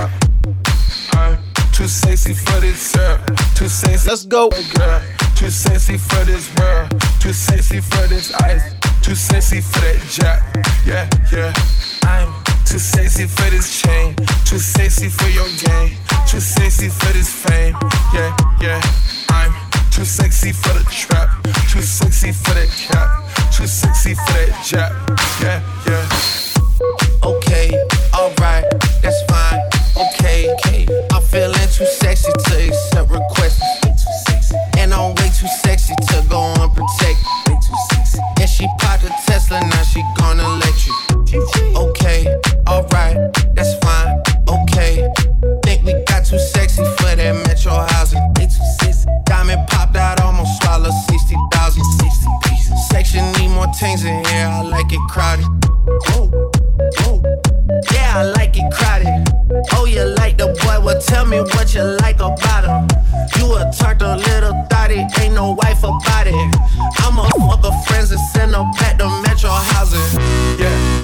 Too sexy for this girl. Too sexy. Let's go. Girl. Too sexy for this world. Too sexy for this ice. Too sexy for that jack. Yeah, yeah. I'm too sexy for this chain. Too sexy for your game. Too sexy for this fame. Yeah, yeah. I'm too sexy for the trap. Too sexy for that cap. Too sexy for that jab. Yeah, yeah. Okay, alright, that's fine. Okay, okay. I'm feeling too sexy to accept requests. And I'm way too sexy to go unprotected. And she popped a Tesla, now she gonna let you. Okay, alright, that's fine. Okay, think we got too sexy for that metro housing. Diamond popped out, almost swallowed 60,000. Section need more in here, I like it crowded. Oh, oh, yeah, I like it crowded. Oh, you like the boy? Well, tell me what you like about him. You a little ain't no wife about it. I'm a friends and send to Metro housing. Yeah,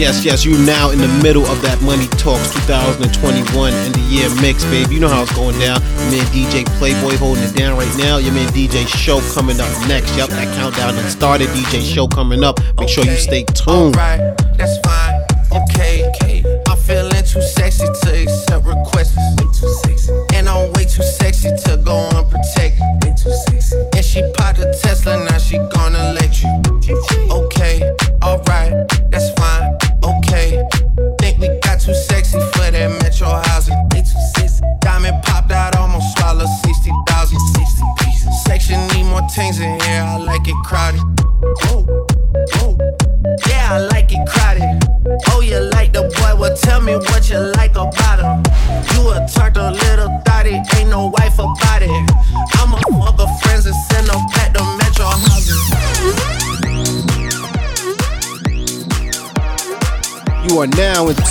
Yes, yes. You now in the middle of that Money Talks 2021 and the year mix, baby. You know how it's going down. Your man DJ Playboy holding it down right now. Your man DJ Show coming up next. Yup, that countdown has started. DJ Show coming up. Make sure you stay tuned. Alright, that's fine. Okay, okay. I'm feeling too sexy to accept requests. And I'm way too sexy to go unprotected.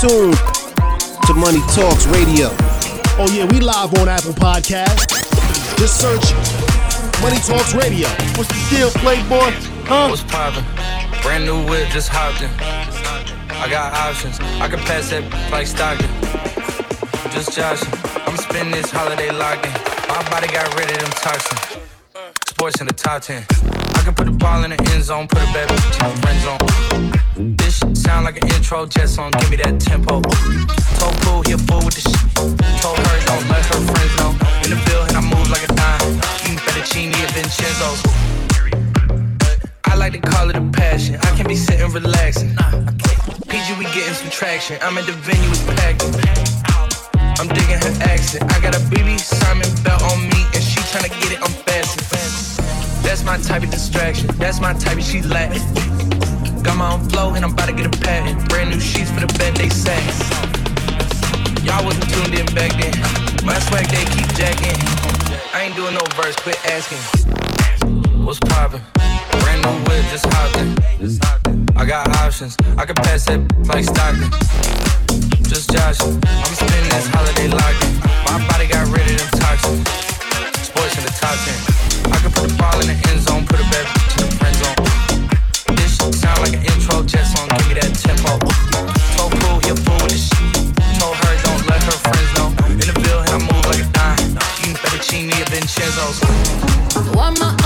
Now in tune to Money Talks Radio. Oh yeah, we live on Apple Podcast. Just search Money Talks Radio. What's the deal, Playboy? Huh? What's poppin'? Brand new whip, just hopped in. I got options. I can pass that like Stockton. Just joshing. I'm spending this holiday locked in. My body got rid of them toxins. Sports in the top 10. I can put the ball in the end zone, put a bad bitch in the friend zone. This sound like an intro jet song. Give me that tempo. Told Pooh he a fool with the shit. Told her don't let her friends know. In the building I move like a dime. Eating fettuccine at Vincenzo's. I like to call it a passion. I can be sitting relaxing. PG, we getting some traction. I'm at the venue, it's packed. I'm digging her accent. I got a BB Simon belt on me, and she tryna get it unfastened. That's my type of distraction. That's my type of she Latin. Got my own flow, and I'm about to get a patent. Brand new sheets for the bed, they say. Y'all wasn't tuned in back then. My swag, they keep jacking. I ain't doing no verse, quit asking. What's poppin'? Brand new whip, just hopped in. I got options, I can pass that like Stockton. Just joshing, I'm spending this holiday locking. My body got rid of them toxins. Sports in the top 10. I can put the ball in the end zone, put a bad sound like an intro jet song, give me that tempo. Cool, he a fool the shit. Don't let her friends know. In the building, I move like a. Why am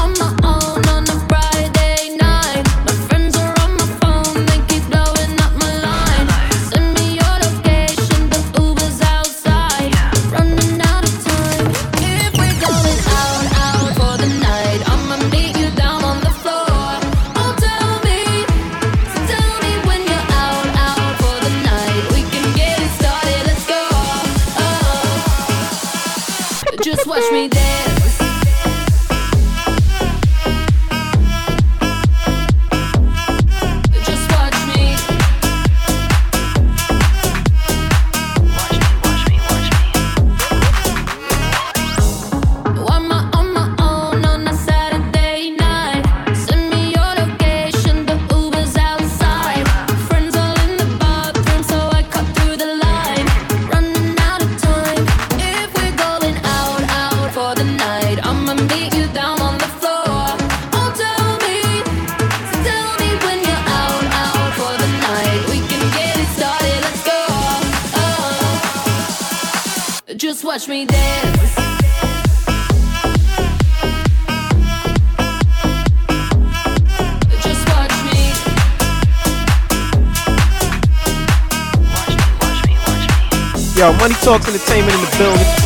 Money Talks Entertainment in the building.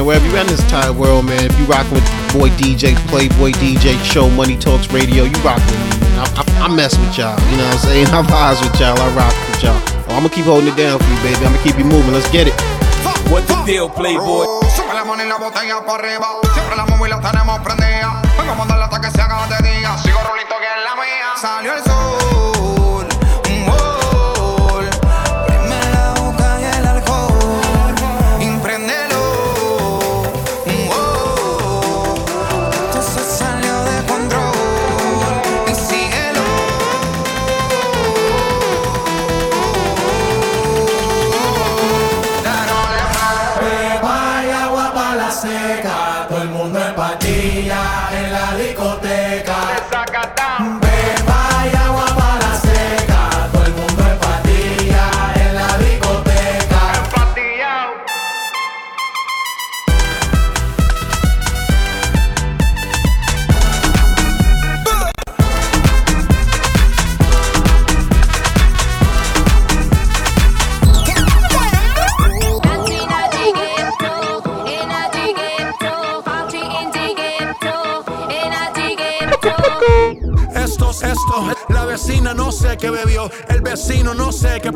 Man, wherever you at in this entire world, man, if you rocking with boy DJ, Playboy DJ, Show, Money Talks Radio, you rocking with me. Man. I, I, I mess with y'all, you know what I'm saying? I vibes with y'all, I rock with y'all. Oh, I'm gonna keep holding it down for you, baby. I'm gonna keep you moving. Let's get it. What the deal, Playboy? Sube la mano y la botella para arriba. Siempre la móvil la tenemos prendida. Vengo a mandarla hasta que se haga de día. Sigo rolito que es la mía. Salió el sol.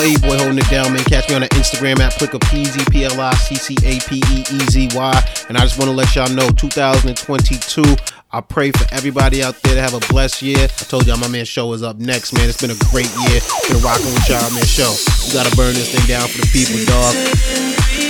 Playboy holding it down, man. Catch me on the Instagram at Pliccapeezy, P L I C C A P E E Z Y. And I just want to let y'all know 2022. I pray for everybody out there to have a blessed year. I told y'all my man show is up next, man. It's been a great year. Been rocking with y'all, man. Show. You gotta burn this thing down for the people, dog.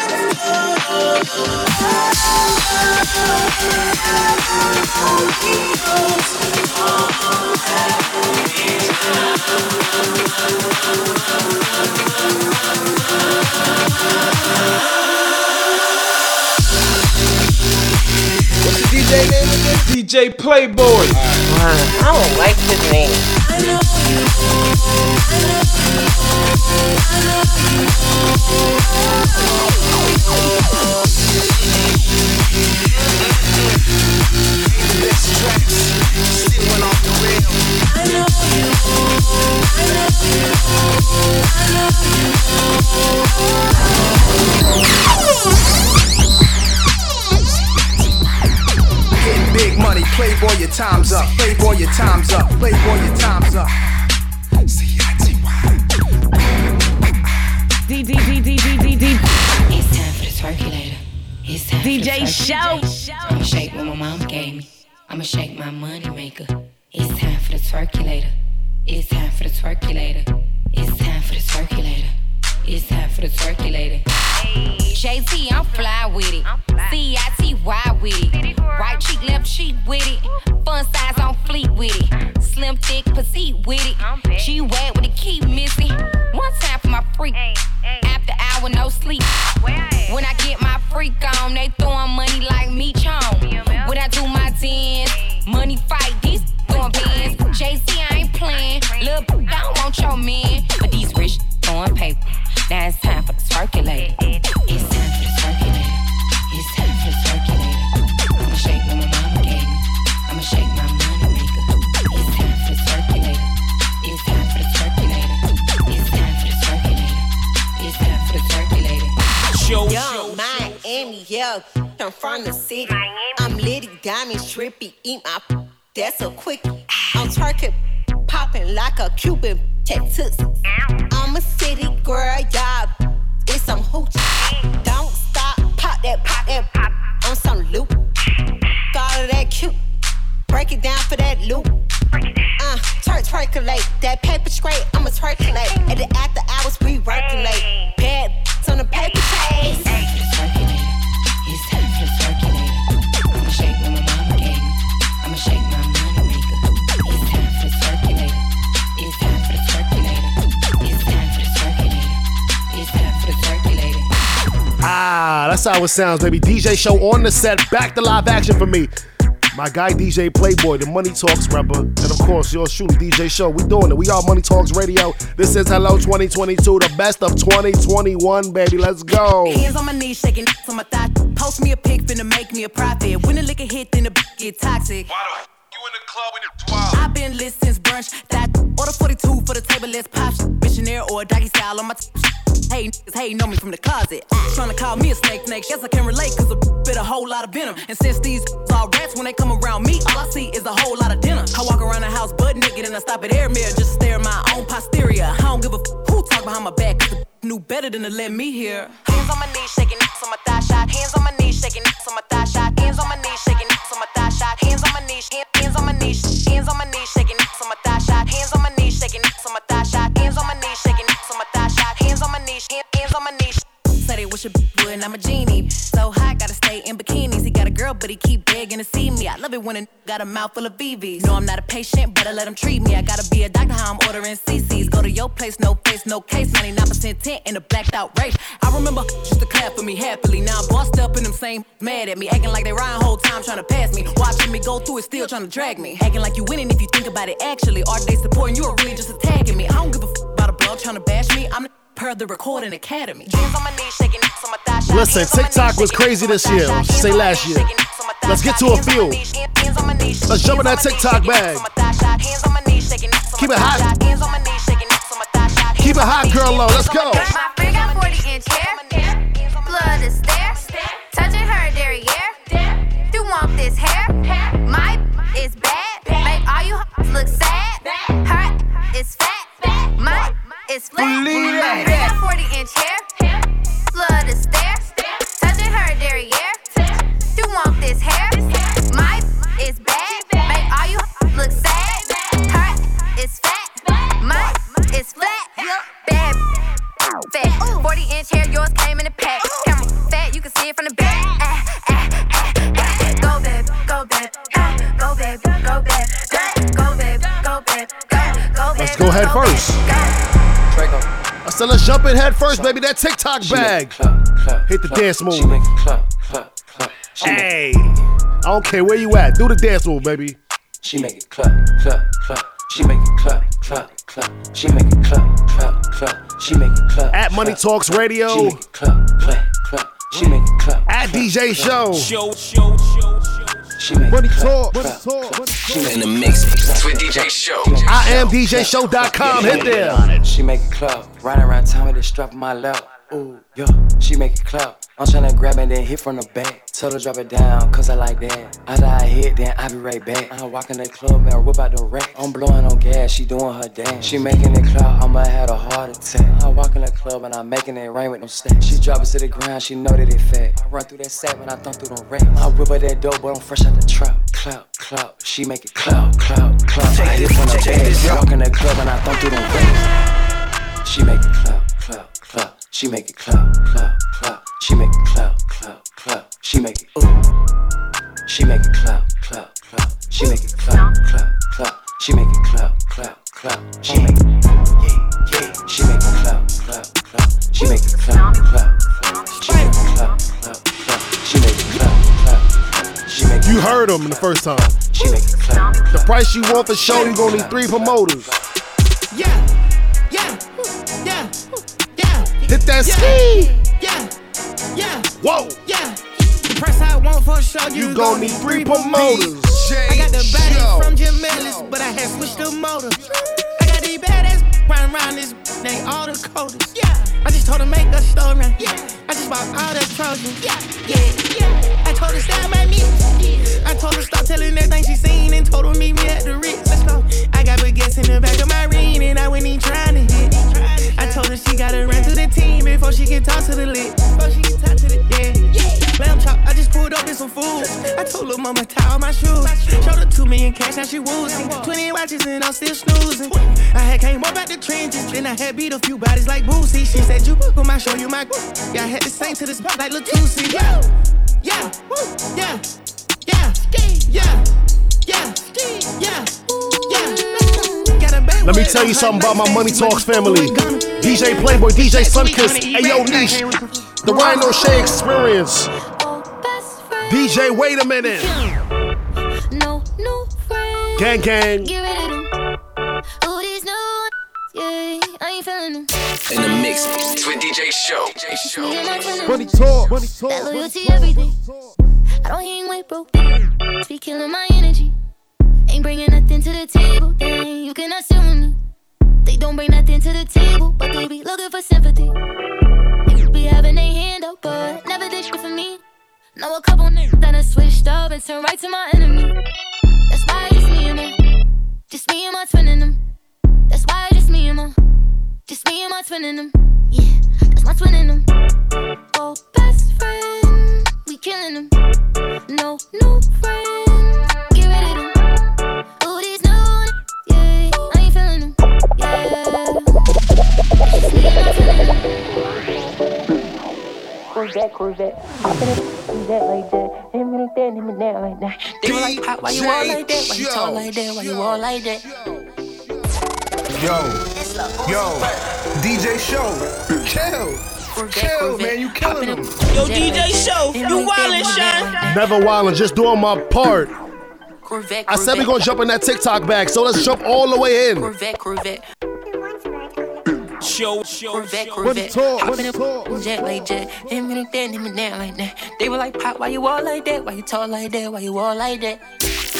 DJ name again? DJ Playboy. I don't like his name. Playboy, your time's up. Playboy, your time's up. Playboy, your time's up. Show. I'ma shake what my mom gave me. I'ma shake my money maker. It's time for the circulator. It's time for the circulator. It's time for the circulator. It's time for the circulator. JT, I'm fly with it. C-I-T-Y that's how it sounds, baby. DJ show on the set, back to live action for me. My guy DJ Playboy, the Money Talks rapper, and of course yours truly, DJ Show. We doing it. We are Money Talks Radio. This is Hello 2022, the best of 2021, baby. Let's go. Hands on my knees, shaking ass on my thigh. Post me a pic, finna make me a profit. When the liquor hit, then the b- get toxic. Why do you in the club in the drop I've been lit since brunch. That order 42 for the table, let's pop. shit. Missionaire or doggy style on my t- Hey, niggas hating on me from the closet. Tryna call me a snake, snake. Yes, I can relate, cause a bit a whole lot of venom. And since these all rats, when they come around me, all I see is a whole lot of dinner. I walk around the house butt naked and I stop at air mirror just to stare at my own posterior. I don't give a f- who talk behind my back, cause the knew better than to let me hear. Hands on my knees, shaking ass on my thigh shot. Hands on my knees, shaking ass on my thigh shot. Hands on my knees, shaking ass on my thigh shot. Hands on my knees, hand- hands on my knees, hands on my knees, Say they wish a b- would, and I'm a genie. So hot, gotta stay in bikinis. He got a girl, but he keep begging to see me. I love it when a got a mouth full of VVs. No, I'm not a patient, better let him treat me. I gotta be a doctor, how I'm ordering CCs. Go to your place, no face, no case. 99% tint in a blacked out race. I remember just to clap for me happily. Now I'm bossed up and them same mad at me. Acting like they riding whole time trying to pass me. Watching me go through it, still trying to drag me. Acting like you winning if you think about it actually. Are they supporting you or really just attacking me? I don't give a f about a blog trying to bash me. I'm per the recording academy. Hands on my knees, shaking ass on my thigh shot. Listen, TikTok was crazy this year. Say last year. Let's get to a few. Let's jump in that TikTok bag. Keep it hot. Keep it hot, girl. Low. Let's go. Blood is there. Touching her dairy hair. Do you want this hair. My is bad. Make all you hoes look sad. Her is fat. My is flat. Believe that. I got 40 inch hair. hair. Love to Touching her derriere. Stare. You want this hair? My is bad. bad. Make all you look sad. Her is fat. My is flat. Bad. Fat. 40 inch hair. Yours came in a pack. Ooh. Camera fat. You can see it from the back. Ah, ah, ah, ah. Go babe. Go babe. Ah, go babe. Go babe. Go. Go babe. Go babe. Go Let's go head first. Go. I said let's jump in head first, baby. That TikTok bag. Hit the dance move. Hey, I don't care where you at. Do the dance move, baby. She make it clap, clap, clap. She make it clap, clap, clap. She make it clap, clap, clap. She make it clap. At Money Talks Radio. She make it clap, clap, clap. She make it clap. At DJ Show. Show, show, show, show. She make Money it clap, Talk. clap, clap. She make In the mix with DJ Show. I am DJShow.com. Hit there. She make it clap. Riding around town with the strap my lap. Ooh, yeah. She make it clap. I'm tryna grab it and then hit from the back. Tell her drop it down, cause I like that. After I hit, then I be right back. I walk in the club and whip out the rack. I'm blowing on gas, she doing her dance. She making it clap, I'ma have a heart attack. I walk in the club and I'm making it rain with no stacks. She drop it to the ground, she know that it fat. I run through that sack when I thump through the rack. I whip out that dope, but I'm fresh out the trap. Clap, clap, she make it clap, clap, clap. I hit from the back. Walk in the club and I thump through the rack. She make it clap, clap, clap. She make it clap, clap, clap. She make it clap, clap, clap. She make it ooh. She make it clap, clap, clap. She make it clap, clap, clap. She make it clap, clap, clap. She make it yeah, yeah. She make it clap, clap, clap. She make it clap, clap, clap. She make it clap, clap, clap. She make it clap, clap, clap. She make it You heard him the first time. She make it clap. The price you want for show, you gonna need three promoters. Yeah, yeah, yeah, yeah. Hit that yeah, ski. Yeah. Whoa. Yeah. The price I want for show, you, You gon' need three promoters. I got the body from Jim Ellis, but I had switched the motor. I got these badass riding around this, they all the coldest. Yeah. I just told her make a story. Yeah. I just bought all the Trojans. Yeah, yeah, yeah. I told her stop my me. I told her stop telling everything she seen and told her meet me at the Ritz. Let's go. I got baguettes in the back of my ring and I went in trying to hit. I told her she gotta run to the team before she can talk to the lit. Before she can talk to the yeah. yeah. Lamb chop, I just pulled up in some food. I told her mama tie all my shoes. Showed her two million cash, now she woozy. Twenty watches and I'm still snoozing. I had came up out the trenches, then I had beat a few bodies like Boosie. She said you book 'em, I show you my. Yeah, I had the same to the spot like Latusi. Yeah, yeah, yeah, yeah, yeah, yeah, yeah, yeah. Got Let me tell you something about my Money Talks family. DJ Playboy, DJ Sunkiss, Ayo Niche, the Rhino Shay Experience. DJ, wait a minute. No, no friends. Gang, gang. In the mix with DJ Show. Money talk, money talk. That loyalty, everything. I don't hang with broke. Be killing my energy. Ain't bringing nothing to the table. Then you cannot sit with me. They don't bring nothing to the table, but they be looking for sympathy. They be having their hand up, but never did shit for me. Know a couple niggas that done switched up and turned right to my enemy. That's why it's me and them. Just me and my twin in them. That's why just me and my. Just me and my twin in them. Yeah, that's my twin in them. Oh, best friend, we killing them. No, no friend, get rid of them. Oh, these new, n- yeah, I ain't feeling them. Yeah, just me and my twin in them. Corvette, Corvette. I'm finna do that like that. Hit me like that, hit me that like that. They were like, "Pop, why you all like that? Why you talk like that? Why you all like that? Yo, yo, DJ Show, chill. Chill, man, you killing them. Yo, DJ Show, you wildin', Sean. Never wildin', just doing my part. Corvette, I said we Corvette. gonna jump in that TikTok bag, so let's jump all the way in. Corvette, Corvette. Show, show, Corvette, show. Corvette. talk, Hop money in a jet like jet. Hit me like that, hit me down like that. They were like, Pop, why you all like that? Why you talk like that? Why you all like that?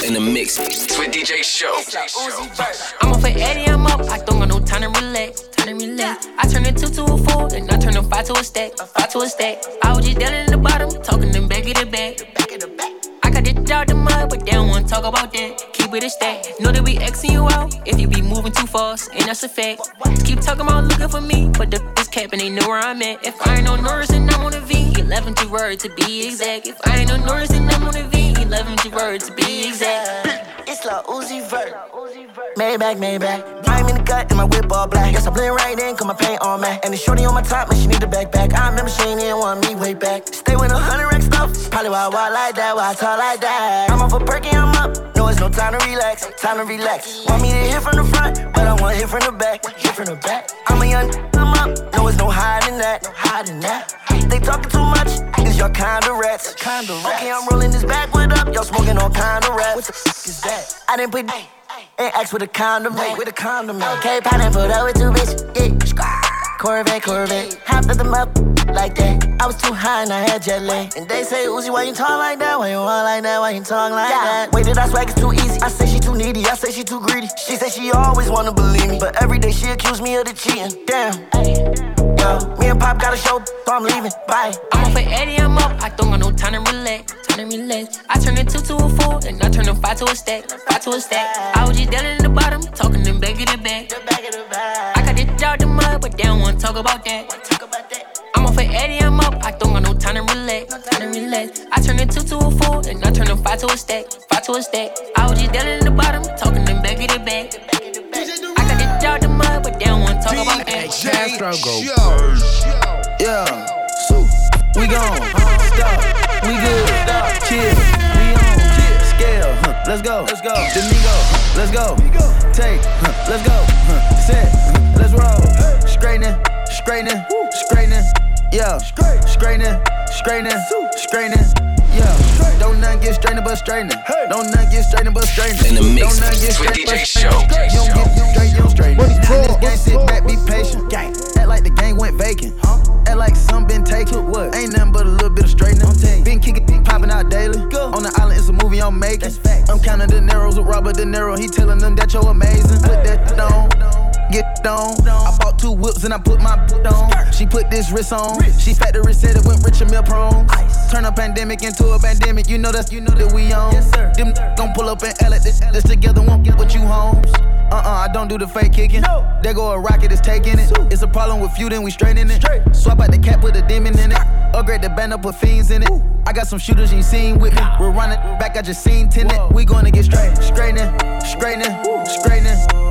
In the mix with DJ Show. I'm up for Eddie, I'm up. I don't got no time to relax. Time to relax. I turn a two to a four, then I turn a five to a stack. A five to a stack. I was just down in the bottom, talking them back of the back. I got it out the mud, but they don't wanna talk about that. Keep it a stack. Know that we Xing you out if you be moving too fast, and that's a fact. Keep talking about looking for me, but the is capping, they know where I'm at. If I ain't on Norris, then I'm on a V. 11 to word to be exact. If I ain't on Norris, then I'm on a V. 11 to word to be exact. It's Lil Uzi Vert. Maybach, Maybach. I'm in the gut and my whip all black. Guess I blend right in, cause my paint on matte. And the shorty on my top, man, she need a backpack. I remember she ain't even want me way back. Stay with a hundred rack stuff. Probably why I walk like that, why I talk like that. I'm off a perky, I'm up. No, it's no time to relax, time to relax. Want me to hit from the front, but I want to hit from the back, hit from the back. I'm a young, I'm up, no, it's no hiding that, no hiding that. They talking too much, is y'all kinda rats. Kinda rats. Okay, I'm rolling this backward up, y'all smoking all kinda rats. What the fuck is that? I didn't put and ask with a condom, mate. With a condom. Okay, pineapple up with two bitch, yeah. Corvette, Corvette. Hopped at them up like that. I was too high and I had jet lag. And they say, Uzi, why you talk like that? Why you walk like that? Why you talk like yeah. that? Wait, did I swag it's too easy? I say she too needy. I say she too greedy. She say she always wanna believe me. But every day she accuse me of the cheating. Damn. Me and Pop got a show, so I'm leaving. Bye. I'm off for Eddie, I'm up. I don't got no time to relax. Time to relax. I turn a two to a four, and I turn a five to a stack. Five to a stack. I was just down in the bottom, talking them back of the back. I got this out the mud, but they don't wanna talk about that. I'm off for Eddie, I'm up. I don't got no time to relax. Time to relax. I turn a two to a four, and I turn a five to a stack. Five to a stack. I was just down in the bottom, talking them back of the back. I got this out the mud, but they don't wanna talk about that. Yeah, we gone, stop, we good, chill, we on, scale, huh, let's go, let's go, Domingo, let's go, take, huh, let's go, huh, set, huh, let's roll, straightening, straightening, straightening, yeah, straightening, straightening, straightening. Yeah, don't nothing get straightening but straightening. Don't nothing get straightening but straightening. In the mix Don't nothing get with but DJ straightening. Show. You don't get you straight, you don't straighten. This gang sit back, be patient. Act like the gang went vacant. Act like some been taken. What? Ain't nothing but a little bit of straightening. Been kicking, been popping out daily. On the island, it's a movie I'm making. I'm counting the Neros with Robert De Niro. He telling them that you're amazing. Put that on. Get on. I bought two whips and I put my boot on. She put this wrist on. She factory said it went rich and meal prone. Turn a pandemic into a pandemic. You know that's you know that we on. Them gon' pull up and L at this, this together. Won't get what you homes. Uh uh, I don't do the fake kicking. There go a rocket, it's taking it. It's a problem with you, then we straightening it. Swap out the cap, put a demon in it. Upgrade the band up, put fiends in it. I got some shooters you seen with me. We're running back, I just seen tenant. We gonna get straight, straightening, straightening, straightening.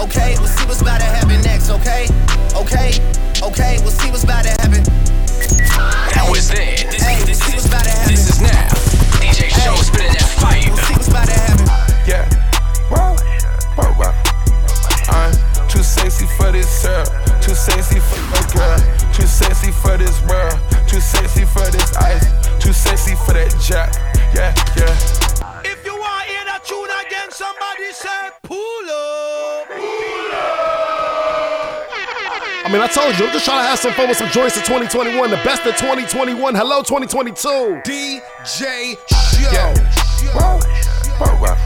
okay, we'll see what's about to happen next, okay? Okay, okay, we'll see what's about to happen. That was then. This, Hey, this, see what's about to this is now. DJ Show spinning that fire. We'll see what's about to happen. Yeah. Wow. Wow, wow. I'm uh, too sexy for this syrup. Too sexy for the girl. Too sexy for this world. Too sexy for this ice. Too sexy for that jack. Yeah, yeah. That tune again, somebody say pull up. I mean, I told you, I'm just trying to have some fun with some joints of 2021, the best of 2021. Hello, 2022. DJ Yeah. Wow. Wow, wow.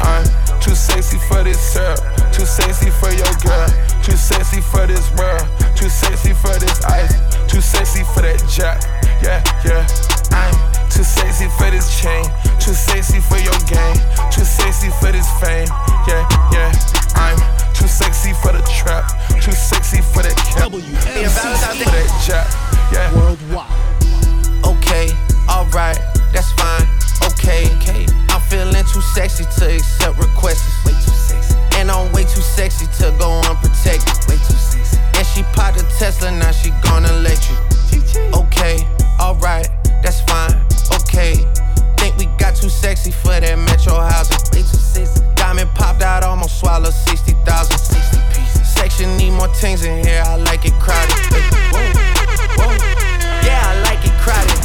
I'm too sexy for this syrup. Too sexy for your girl. Too sexy for this world. Too sexy for this ice. Too sexy for that jack. Yeah, yeah. I'm too sexy for this chain. Too sexy for your game. Too sexy for this fame. Yeah, yeah. I'm too sexy for the trap. Too sexy for that cap. Too sexy for that jack. Yeah. Worldwide. Okay, alright, that's fine. Okay, okay. I'm feeling too sexy to accept requests. Way too sexy. And I'm way too sexy to go unprotected. Way too sexy. And she popped a Tesla, now she gonna let you. Okay, alright, that's fine. Okay. Think we got too sexy for that metro housing. Diamond popped out, almost swallowed 60,000. 60 pieces. Section need more things in here, I like it crowded. Whoa, whoa. Yeah, I like it crowded.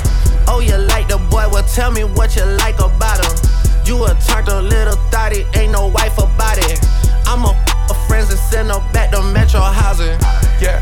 Oh, you like the boy? Well, tell me what you like about him. You a turned a little thotty, ain't no wife about it. I'm a f- friends and send her back to metro housing. Yeah.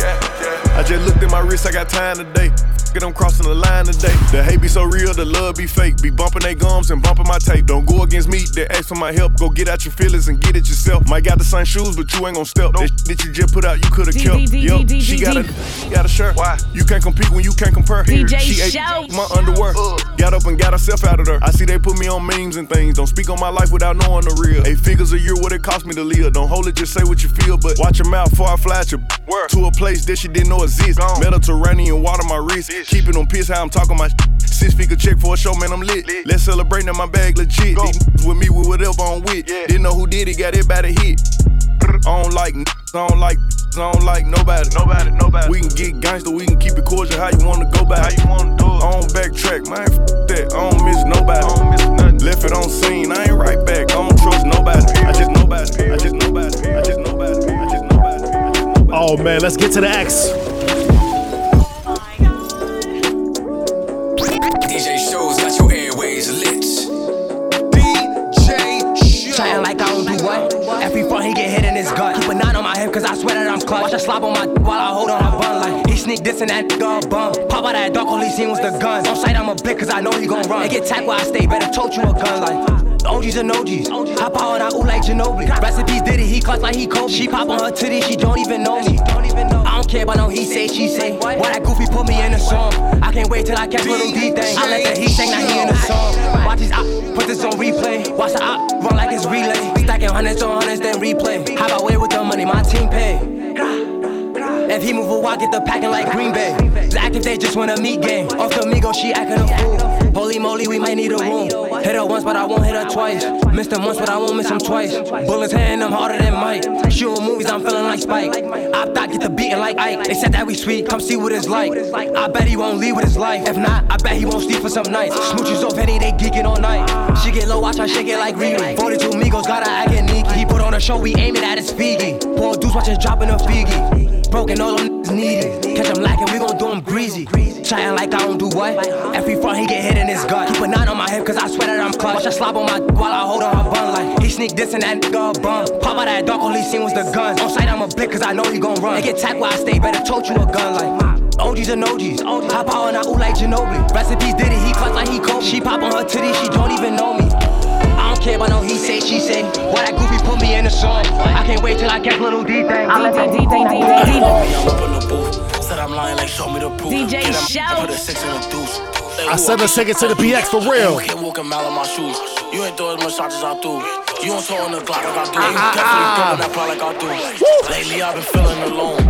Yeah, yeah. I just looked at my wrist, I got time today. Get them crossing the line today. The hate be so real, the love be fake. Be bumping they gums and bumping my tape. Don't go against me, they ask for my help. Go get out your feelings and get it yourself. Might got the same shoes, but you ain't gon' step. That shit that you just put out, you could've kept. Yup, she got a, got a shirt. Why? You can't compete when you can't compare. DJ she ate my underwear. Got up and got herself out of there. I see they put me on memes and things. Don't speak on my life without knowing the real. Eight figures a year, what it cost me to live. Don't hold it, just say what you feel. But watch your mouth before I fly at you. To a place that she didn't know exist. Mediterranean water my wrist. Keeping them piss how I'm talking my Six figure check for a show, man, I'm lit. Let's celebrate now, my bag legit. These niggas with me with whatever I'm with. Didn't know who did it, got it by the hit. I don't like, n- I don't like, I don't like nobody. Nobody, nobody. We can get gangster, we can keep it cordial. How you wanna go back? How you wanna do it? I don't backtrack, man. F- that. I don't miss nobody. I don't miss nothing. Left it on scene, I ain't right back. I don't trust nobody. I just nobody. I just nobody. I just nobody. I just nobody. Oh man, let's get to the X. DJ shows got your airways lit. Trying like I don't do what? Every front he get hit in his gut. Keep a nine on my hip cause I swear that I'm clutch. Watch her slop on my d- while I hold on her bun like he sneak this and that nigga a bum. Pop out that dark, all he seen was the gun. On sight I'm a blick cause I know he gon' run. And get tagged where I stay, better told you a gun like. OGs and OGs. Hop out and I ooh like Ginobili. Recipes did it, he clutch like he Kobe. She pop on her titty, she don't even know me. I don't care about no he say, she say. Why that goofy put me in a song? I can't wait till I catch little D thing. I let the he sing, now he in the song. Watch his op, put this on replay. Watch the op, run like it's relay. Stacking hundreds on hundreds, then replay. How about way with the money, my team pay. If he move a walk, get the packing like Green Bay. Zach if they just win a meat game. Off the Migo, she acting a fool. Holy moly, we might need a room. Hit her once, but I won't hit her twice. Missed him once, but I won't miss him twice. Bullets hitting them harder than Mike. Shooting movies, I'm feeling like Spike. I thought get the beating like Ike. They said that we sweet, come see what it's like. I bet he won't leave with his life. If not, I bet he won't sleep for some nights. Smooches off Henny, they geeking all night. She get low, watch her shake it like Riri. 42 Migos, gotta act neaky. He put on a show, we aiming at his Figgy. Poor dudes watch us dropping a Figgy. Broken, all them niggas needy. Catch him lacking, we gon' do him greasy. Trying like I don't do what? Every front he get hit in his gut. Keep a nine on my hip cause I swear that I'm clutch. Watch her slop on my while I hold on her bun like he sneak this and that nigga a bum. Pop out that dark, all he seen was the gun. On sight I'm a blick cause I know he gon' run. And get tagged while I stay, better told you a gun like. OGs and OGs, hop out and I ooh like Ginobili. Recipes did it, he clutch like he Kobe. She pop on her titty, she don't even know me. I don't care about no he say, she say. Why that goofy put me in the song? I can't wait till I catch little D thing. I let that D thing, D thing, D thing. Said I'm lying like show me the proof. DJ Get 'em, Shout. Put a six in a deuce. I said let's take it to the BX for real. You can't walk a mile in my shoes. You ain't throw as much shots as I do. You don't throw in the Glock like I do. Ah, You ah, definitely ah. throwing that pot like I do. Lately I've been feeling alone.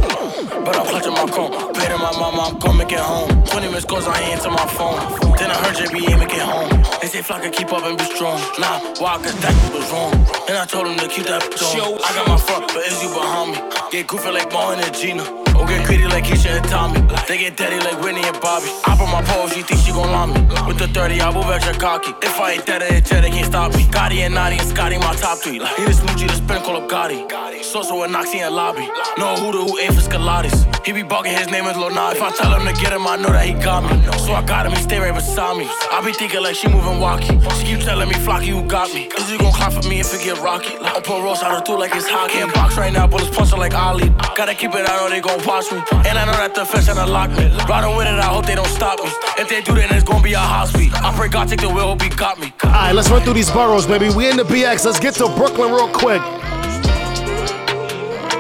But I'm clutching my chrome. Paid my mama, I'm coming make it home. 20 missed calls, I ain't answer my phone. Then I heard JB ain't make it home. They say Flock can keep up and be strong. Nah, why? Cause that was wrong. And I told him to keep that bitch on. I got my front, but is you behind me? Get goofy like Mo and Gina. Or get greedy like Keisha and Tommy. They get daddy like Whitney and Bobby. I put my pole, she think she gon' lie me. With the 30, I move extra cocky. If I ain't dead, it's they can't stop me. Gotti and Naughty and Scotty, my top three. Like, he the smoochie, the spin, call up Gotti. Sosa and Noxie and Lobby. No who the who ain't for Scalatis. He be bugging, his name is Lil Nas. If I tell him to get him, I know that he got me. So I got him, he stay right beside me. I be thinking like she moving walkie. She keep telling me, Flocky, who got me? Is you gon' clap for me if it get rocky? Like, I'm put roast out of two like it's hockey. Can't box right now, bullets punching like Ali. Gotta keep it, I know they gon' watch me. And I know that the fence tryna lock me. Riding with it, I hope they don't stop me. If they do, then it's gon' be a hot speed. I pray God take the wheel, hope he got me. All right, let's run through these boroughs, baby. We in the BX. Let's get to Brooklyn real quick.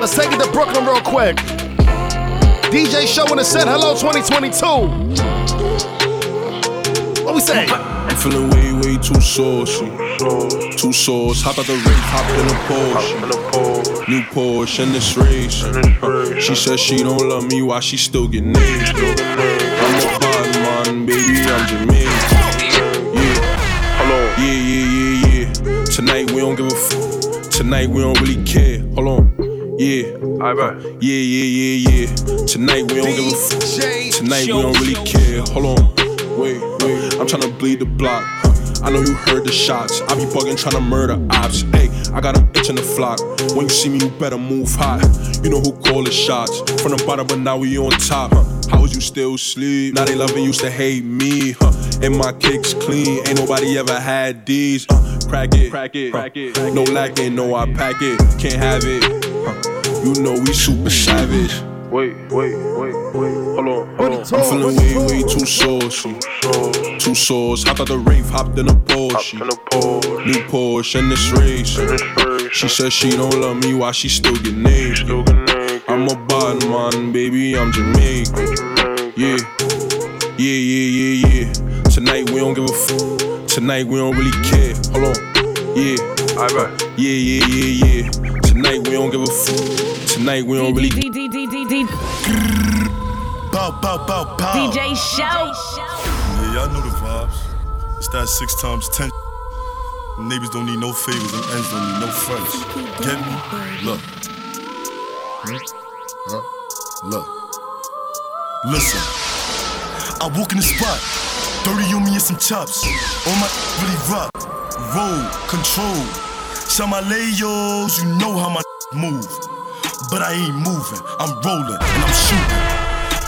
Let's take it to Brooklyn real quick. DJ Show in the set. Hello, 2022. What we say? I'm feeling way, way too saucy. Too sauce. Hop out the race, hop in a Porsche. New Porsche in this race. She says she don't love me, why she still get named? I'm a bad man, baby, I'm Jermaine. Yeah. Yeah, yeah, yeah, yeah. Tonight we don't give a f. Tonight we don't really care. Hold on. Yeah. alright. Yeah, yeah, yeah, yeah. Tonight we don't give a f. Tonight we don't really care. Hold on. Wait, wait. I'm tryna bleed the block. I know you heard the shots. I be bugging tryna murder ops. Hey, I got an itch in the flock. When you see me, you better move hot. You know who call the shots. From the bottom, but now we on top. Huh. How was you still sleep? Now they loving used to hate me. Huh. And my kicks clean. Ain't nobody ever had these. Uh, crack it, crack it, crack it. No lacking, no I pack it. Can't have it. You know we super savage. Wait, wait, wait, wait. Hold on, hold on. I'm feeling way, way too saucy. Too sauce. Hopped out the rave, hopped in a Porsche. New Porsche in this race. She says she don't love me, why she still get naked? I'm a bad man, baby, I'm Jamaican. Yeah, yeah, yeah, yeah, yeah. Tonight we don't give a f. Tonight we don't really care. Hold on. Yeah. All right. Yeah, yeah, yeah, yeah. Tonight we don't give a f. Tonight we don't really. Bow, bow, bow, bow. DJ Show. Yeah, y'all know the vibes. It's that six times ten. Neighbors don't need no favors and ends don't need no friends. Get me? Look. Hmm? Huh? Look. Listen. I walk in the spot. 30 on me and some chops. All my really rock. Roll, control. Some my layos, you know how my move. But I ain't moving. I'm rolling and I'm shooting.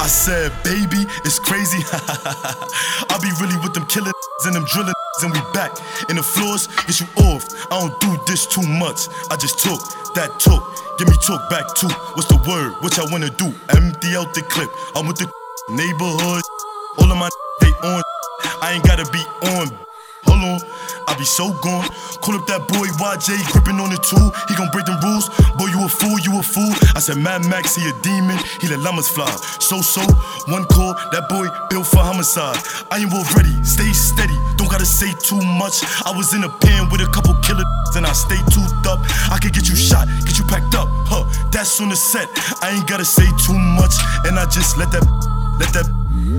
I said, baby, it's crazy. I be really with them killing and them drilling and we back in the floors. Get you off. I don't do this too much. I just talk that talk. Give me talk back too. What's the word? What y'all wanna do? Empty out the clip. I'm with the neighborhood. All of my they on. I ain't gotta be on. Hold on, I be so gone. Call up that boy YJ, gripping on the tool. He gon' break them rules. Boy, you a fool, you a fool. I said, Mad Max, he a demon. He let llamas fly. So, so, one call, that boy built for homicide. I ain't all ready, stay steady. Don't gotta say too much. I was in a pen with a couple killers, and I stay toothed up. I could get you shot, get you packed up. Huh, that's on the set. I ain't gotta say too much, and I just let that, let that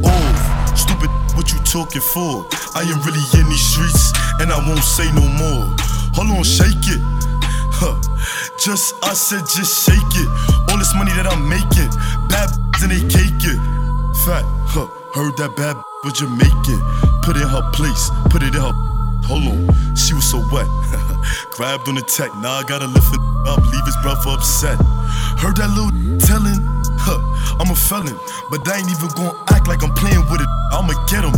off. Stupid, what you talking for? I ain't really in these streets, and I won't say no more. Hold on, shake it. Huh. Just, I said, just shake it. All this money that I'm making, bad and they cake it. Fat, huh. Heard that bad was Jamaican. Put it in her place, put it in her. Hold on, she was so wet. Grabbed on the tech, now I gotta lift it up, leave his brother upset. Heard that little telling, huh, I'm a felon, but I ain't even gonna act like I'm playing with it. I'ma get him.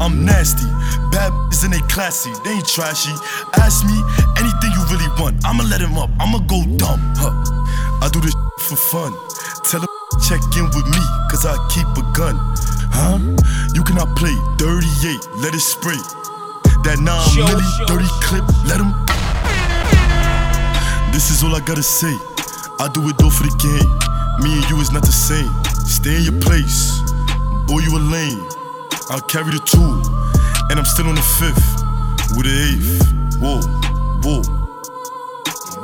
I'm nasty, bad is in they classy, they ain't trashy. Ask me anything you really want, I'ma let him up, I'ma go dumb, huh. I do this for fun. Tell him check in with me, cause I keep a gun. Huh? You cannot play 38, let it spray. That 9 milli, dirty clip, let him. This is all I gotta say. I do it all for the game. Me and you is not the same. Stay in your place. Boy, you a lame. I'll carry the two. And I'm still on the fifth. With the eighth. Whoa, whoa,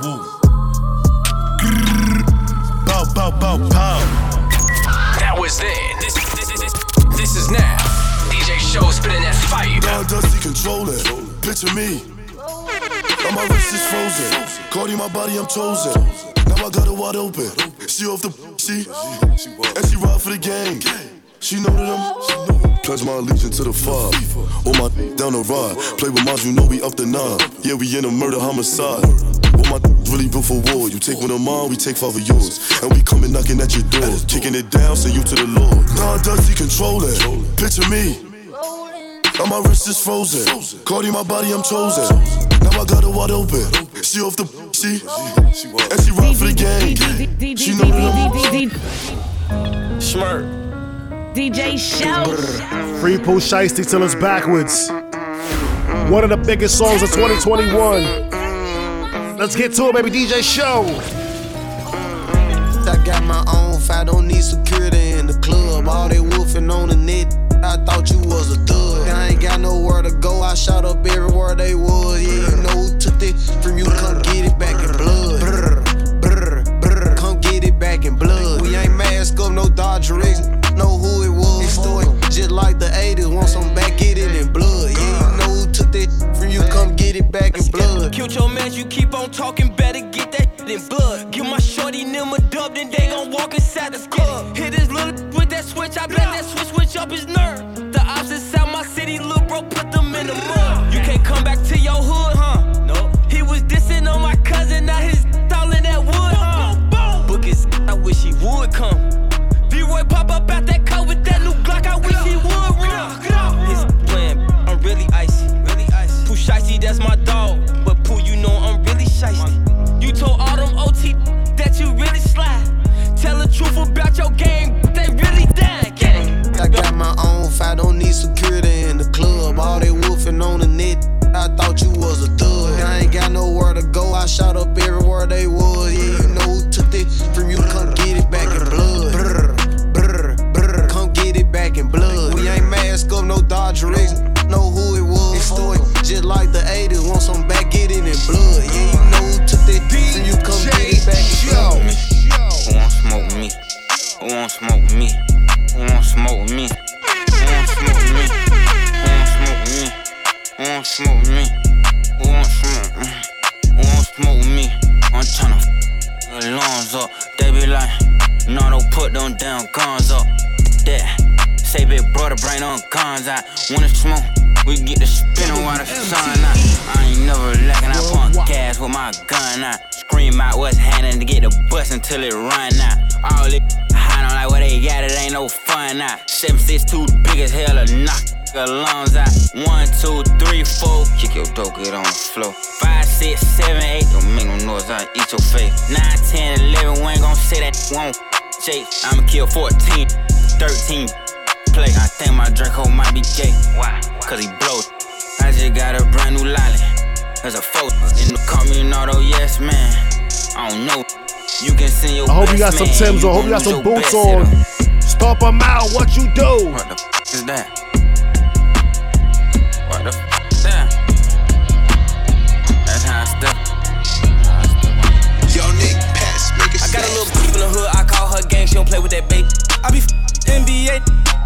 whoa. Grrr. Bow, bow, bow, pow. That was then. This, this, this, this, is now. DJ Show spinning that fire. Now Dusty control it. Picture me. And my wrist is frozen. Cardi, my body, I'm chosen. Now I got her wide open. She off the she, and she ride for the gang. She know that I'm. Pledge my allegiance to the five. All my down the ride. Play with mines, you know we up the nine. Yeah, we in a murder homicide. All my really built for war. You take one of mine, we take five of yours. And we coming knocking at your door. Kicking it down, send you to the Lord. Nah, Dusty control it. Picture me. And my wrist is frozen. Cardi, my body, I'm chosen. Now I got her wide open. She off the she, and she ride for the gang. She know that I'm. DJ Show. Free Pooh Shiesty till it's backwards. One of the biggest songs of 2021. Let's get to it, baby. DJ Show. I got my own fight, don't need security in the club. All they wolfing on the net, I thought you was a thug. I ain't got nowhere to go, I shot up everywhere they was. Yeah, you know who took it from you, come get it back in blood. Brr, brr, brr, come get it back in blood. We ain't mask up, no Dodger X, know who it was. Story just like the 80s, want some back, get it in blood. Yeah, you know who took that from you, come get it back in blood. Killed your man, you keep on talking, better get that shit in blood. Give my shorty them a dub, then they gon' walk inside the club. Hit his little with that switch, I bet that switch switch up his nerve. The ops inside my city, little bro, put them in the mud. You can't come back to your hood, huh? No. He was dissing on my cousin, now his all in that wood, huh? Book his, I wish he would come. V-Roy pop up at truth about your game, they really dying. Gang. I got my own fight, don't need security in the club. All they wolfing on the net, I thought you was a thug. I ain't got nowhere to go, I shot up everywhere they was. Yeah, you know who took it from you, come get it back in blood. Brr, brr, brr, come get it back in blood. We ain't mask up, no Dodger Know who it was. Just like the 80s, want some Who won't smoke me? Who won't smoke me? Who won't smoke me? Who won't smoke me? Who won't smoke me? Who won't smoke me? Who won't smoke me? I'm tryna f the lungs up. They be like, no, don't put them damn guns up. That, say big brother, bring them guns out. Wanna smoke? We get the spinning while the sun out. I ain't never lacking. I pump gas with my gun out. Scream out what's happening to get the bus until it run out. All it no. Seven six two big as hell to knock the lungs out. One two three four. Kick your dope, get on the floor. Five six seven eight. Don't make no noise. I eat your face. Nine ten eleven. We ain't gon' say that. Won't chase. I'ma kill 14, 13 play. I think my Draco might be gay. Why? Cause he blows. I just got a brand new lolly. There's a photo. And call me an auto, yes, man. I don't know. You can send your I hope you got some Timbs on. I hope you got some boots on. Stomp them out. What you do? What the f is that? What the f is that? That's how I step. Yo, Nick, pass, make it I got a little beef in the hood. I call her gang. She don't play with that bait. I be f- NBA.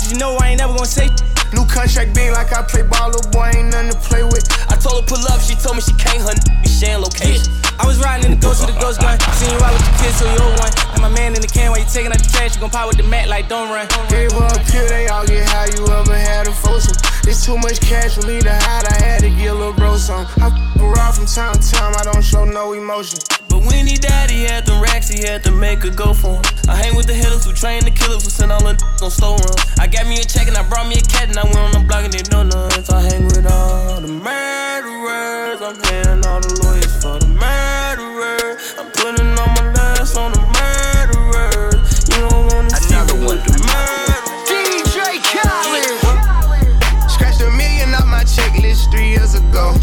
You know I ain't never gonna say. New contract being like I play ball, little boy ain't nothing to play with. I told her pull up, she told me she can't hunt. Be sharing location. I was riding in the ghost with the ghost gun. Seen you ride with the kids, so you owe one. And my man in the can while you taking out the trash, you gon' pop with the mat like don't run. Gave up here, they all get how you ever had a foursome. It's too much cash for me to hide, I had to get a little bro some. I f around from time to time, I don't show no emotion. But when he died, he had them racks, he had to make a go for him. I hang with the hitters who train the killers who send all the on store run. I got me a check and I brought me a cat and I went on the block and they know nuts. I hang with all the murderers. I'm paying all the lawyers for the murderers. I'm putting all my last on the murderers. You don't wanna see me with the murderers. DJ Khaled. Scratched a million off my checklist three years ago.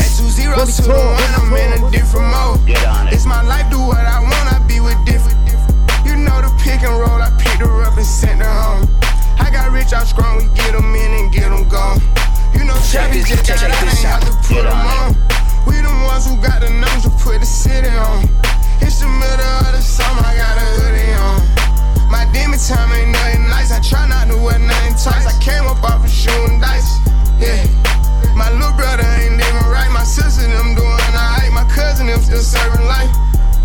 At two zeros to the one, I'm in a different mode. Get on it. It's my life, do what I want, I be with different. You know the pick and roll, I picked her up and sent her home. I got rich out strong, we get them in and get them gone. You know Chevy just got out, ain't have to put them on. We the ones who got the numbers to put the city on. It's the middle of the summer, I got a hoodie on. My demon time ain't nothing nice. I try not to wear nothing tight. I came up off of shooting dice. Yeah. My little brother ain't living right. My sister them doing alright. My cousin them still serving life.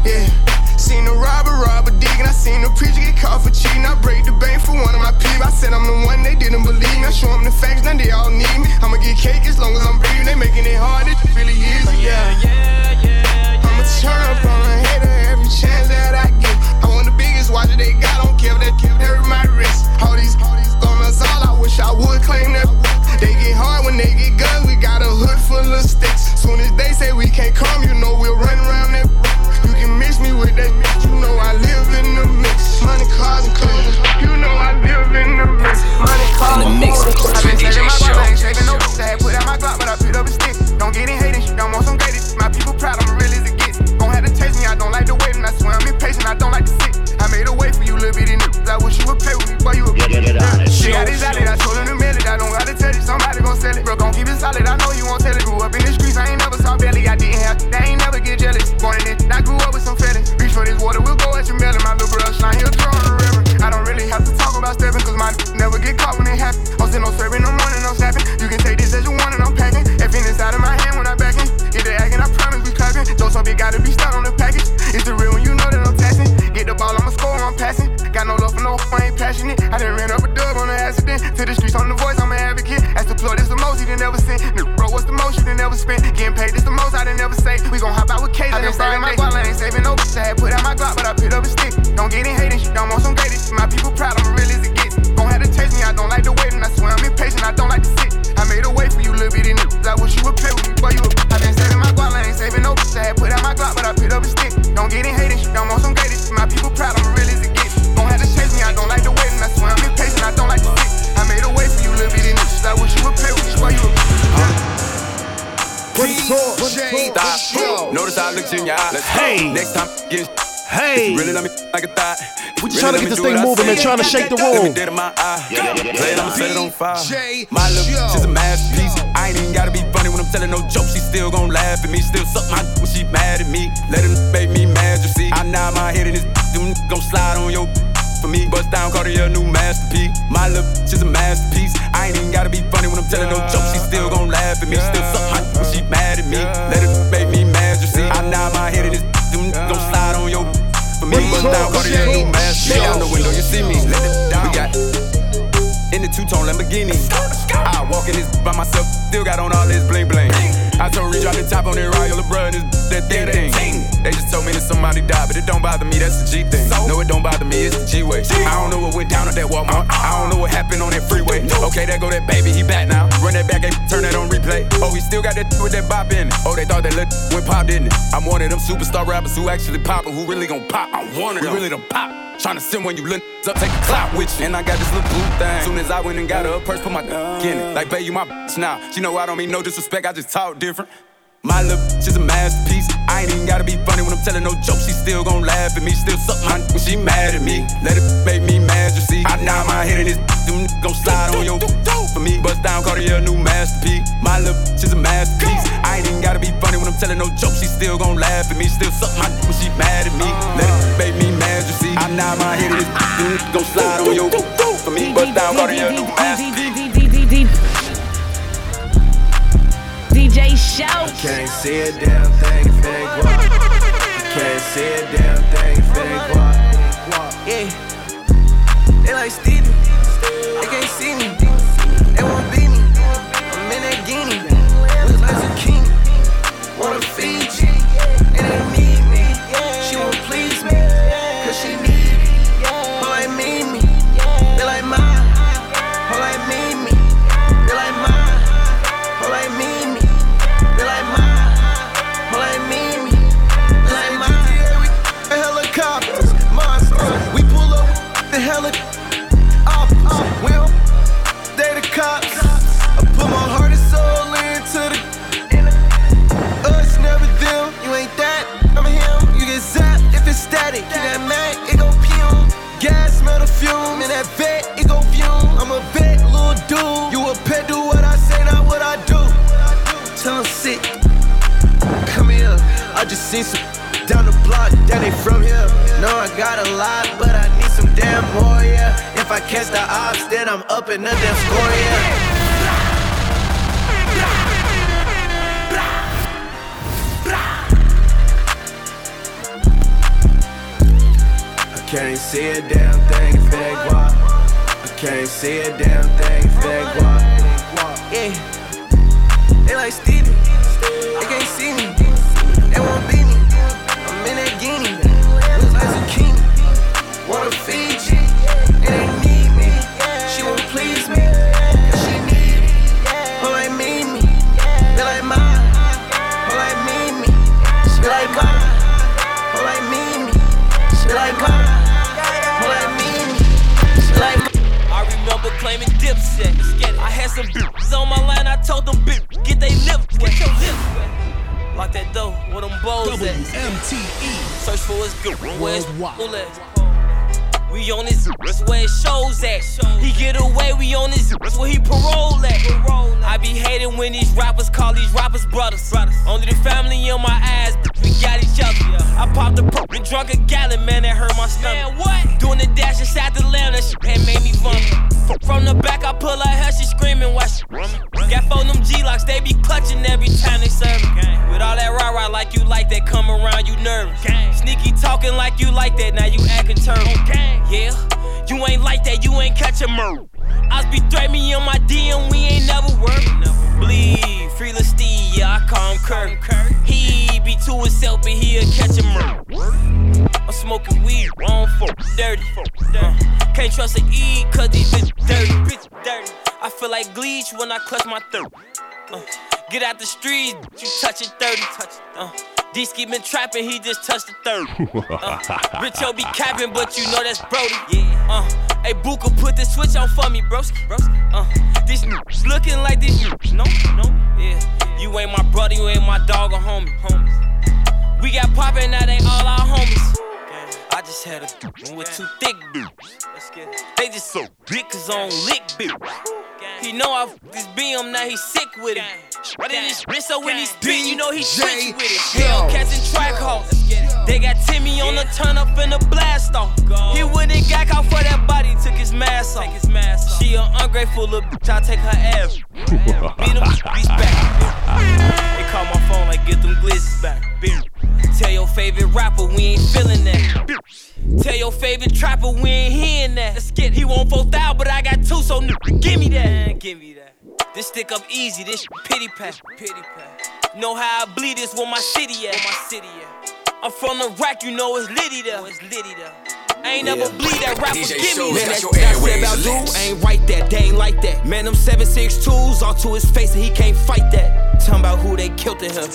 Yeah. I seen the robber rob a dig and I seen the preacher get caught for cheating. I break the bank for one of my peeps. I said I'm the one they didn't believe me. I show them the facts, now they all need me. I'ma get cake as long as I'm breathing. They making it hard, it really is. Yeah. Yeah, yeah. I'ma turn up on a hater every chance that I get. I want the biggest watch that they got. Don't care if that they hurt my wrist. All these, all these gunners, all I wish I would claim that. They get hard when they get guns. We got a hood full of sticks. Soon as they say we can't come, you know we'll run around that. Can mix me with that. You know I live in the mix. Money, cars, and clothes. You know I live in the mix. Money, cars, In the mix and clothes. with DJ Show. I ain't saving no sad. Put out my Glock, but I picked up a stick. Don't get in hating. Don't want some greatest. My people proud, I'm real as it gets. Gon' have to taste me, I don't like the waiting. I swear I'm impatient, I don't like to sit. I made a way for you, little bitty niggas. I wish you would pay with me, boy, you a bitch. She got it valid, I told him to mail it. I don't gotta tell you, somebody gon' sell it. Bro, gon' keep it solid, I know you won't tell it. Grew up in the streets, I ain't never saw belly. I didn't have, I ain't for this water, we'll go at your melon. My little brother slime, he'll throw on the river. I don't really have to talk about stepping, cause my never get caught when it happen. I'm still no serving, no morning, no snapping. You can take this as you want and I'm packing. If inside of my hand when I back in. Get the acting, I promise we clapping. Those up, it gotta be stuck on the package. It's the real when you know that I'm taxing. Get the ball, I'ma score, I'm passing. Got no love for no, I ain't passionate. I done ran up most you done never spent? Getting paid, this the most I done never say. We gon' hop out with K's. I been saving my I ain't saving no bitch. I had put out my Glock, but I picked up a stick. Don't get in hating, shit, don't want some greatest. My people proud, I'm real as it gets. Gon' have to taste me, I don't like the waiting. I swear I'm impatient, I don't like to sit. I made a way for you, little bitty niggas. I wish you would play with me, boy, you a I been saving my guap, I ain't saving no bitch. I had put out my Glock, but I picked up a stick. Don't get in Stop. Notice I looked in your eyes. Hey. Next time, get Hey. Really let me like a thought. We just trying to get this thing moving, man. Trying to shake the room. Dead in my eye. Play it, I'ma set it on fire. My bitch is a masterpiece. I ain't even gotta be funny when I'm telling no jokes. She still gon' laugh at me. Still suck my when she mad at me. Let him make me mad, you see. I nod my head in his them gon' slide on your for me. Bust down, Cartier, a new masterpiece. My bitch is a masterpiece. I ain't even gotta be funny when I'm telling no jokes. She still gon' laugh at me. Still suck my when she mad at me. Let it make me mad, you see. I nod my head and this gon' slide on your for me. Bust down, Cartier, new mask. Look out the window, you see me. Let it down. We got in the two-tone Lamborghini. I walk in this by myself, still got on all this bling bling. I told Reach drop the top on that Royal LeBron, is that thing thing. They just told me that somebody died, but it don't bother me, that's the G thing. No, it don't bother me, it's the G way. I don't know what went down at that Walmart. I don't know what happened on that freeway. Okay, there go that baby, he back now. Run that back and turn that on replay. Oh, he still got that with that bop in it. Oh, they thought that look went pop, didn't it? I'm one of them superstar rappers who actually pop, and who really gon' pop. I wanted them. We really don't pop. Tryna send when you look up, take a clout with you. And I got this little blue thing. Soon as I went and got her a purse, put my in it. Uh. Like, babe, you my bitch now. She know I don't mean no disrespect, I just talk different. My bitch is a masterpiece. I ain't even gotta be funny when I'm telling no jokes. She still gon' laugh at me, still suck my when she mad at me. Let it make me mad, you see. I nod my head and this them gon' slide on your for me. Bust down, Cartier, new masterpiece. My bitch is a masterpiece. I ain't even gotta be funny when I'm telling no jokes. She still gon' laugh at me, still suck my when she mad at me. Let it make me mad, you see. I nod my head and this them gon' slide on your for me. Bust down, Cartier, new masterpiece. DJ Show. Can't see a damn thing if it ain't guap. Can't see a damn thing if it ain't guap. Yeah. They like Stevie. They can't see me. Gas, smell the fume. In that vet, it go fume. I'm a vet, little dude. You a pet, do what I say, not what I do. Tell 'em sit. Come here. I just seen some down the block that ain't from here. No, I got a lot, but I need some damn more, yeah. If I catch the ops, then I'm up in the damn score, yeah. Can't see a damn thing guap. I can't see a damn thing guap. Yeah. They like Stevie. They can't see me. They won't beat me. I'm in that guinea. Look like zucchini. Wanna dipset. I had some bitches on my line. I told them bitch get they lips. Get your lip wet. Lock that door. Where them bowls at? WMTE. Search for what's good. Where's? We on his that's where it shows at. He get away, we on his that's where he parole at. I be hating when these rappers call these rappers brothers. Only the family in my eyes, we got each other. I popped a perk and drunk a gallon, man, that hurt my stomach. Man, what? Doing the dash inside the lamb, that shit made me vomit. From the back, I pull her hair, she screaming while she Got four them G-locks, they be clutching every time they serve me. With all that rah rah like you like that, come around, you nervous. Sneaky talking like you like that, now you acting turtle. Yeah, you ain't like that, you ain't catching murder. I be threat me on my DM, we ain't never worked. Bleed, free Lil Steve, yeah, I call him Kurt. He be to himself, but he'll catch a murder. I'm smoking weed, wrong for dirty. Uh, can't trust a E, cause these bitch dirty, bitch dirty. I feel like Gleech when I clutch my throat. Uh, get out the streets, you touch it 30. Uh, D-Ski been trapping, he just touched the third. Uh, Richo be capping, but you know that's Brody. Yeah. Uh, hey, Booker, put the switch on for me, broski. broski. Uh, this looking like this. No, no, yeah. You ain't my brother, you ain't my dog or homie. Homies. We got poppin', now they all our homies. I just had a with two thick dudes. They just so big cause I don't lick bitch. He know I f- this BM, now he sick with it. But in his wrist, so when he spit, you know he switch with it. Hellcats and Trackhawks. They got Timmy on the turn up in the blast off. He wouldn't got caught for that body, took his mask off. She an ungrateful little bitch, I take her ass. Beat them bitch back. They call my phone like get them glizzes back. Tell your favorite rapper we ain't feeling that. Tell your favorite trapper we ain't hearing that. Let's get he want 4,000, but I got two, so n- give me that. Give me that. This stick up easy, this pity pat. Pity pat. Know how I bleed this where my city at. Where my city at. I'm from the rack, you know it's litty there. Oh, it's litty there. I ain't never bleed that rapper, DJ give me Shows that. got your That I airwaves said about lit. dude, ain't right that, they ain't like that. Man, them 762s all to his face and he can't fight that. Talking about who they killed in him.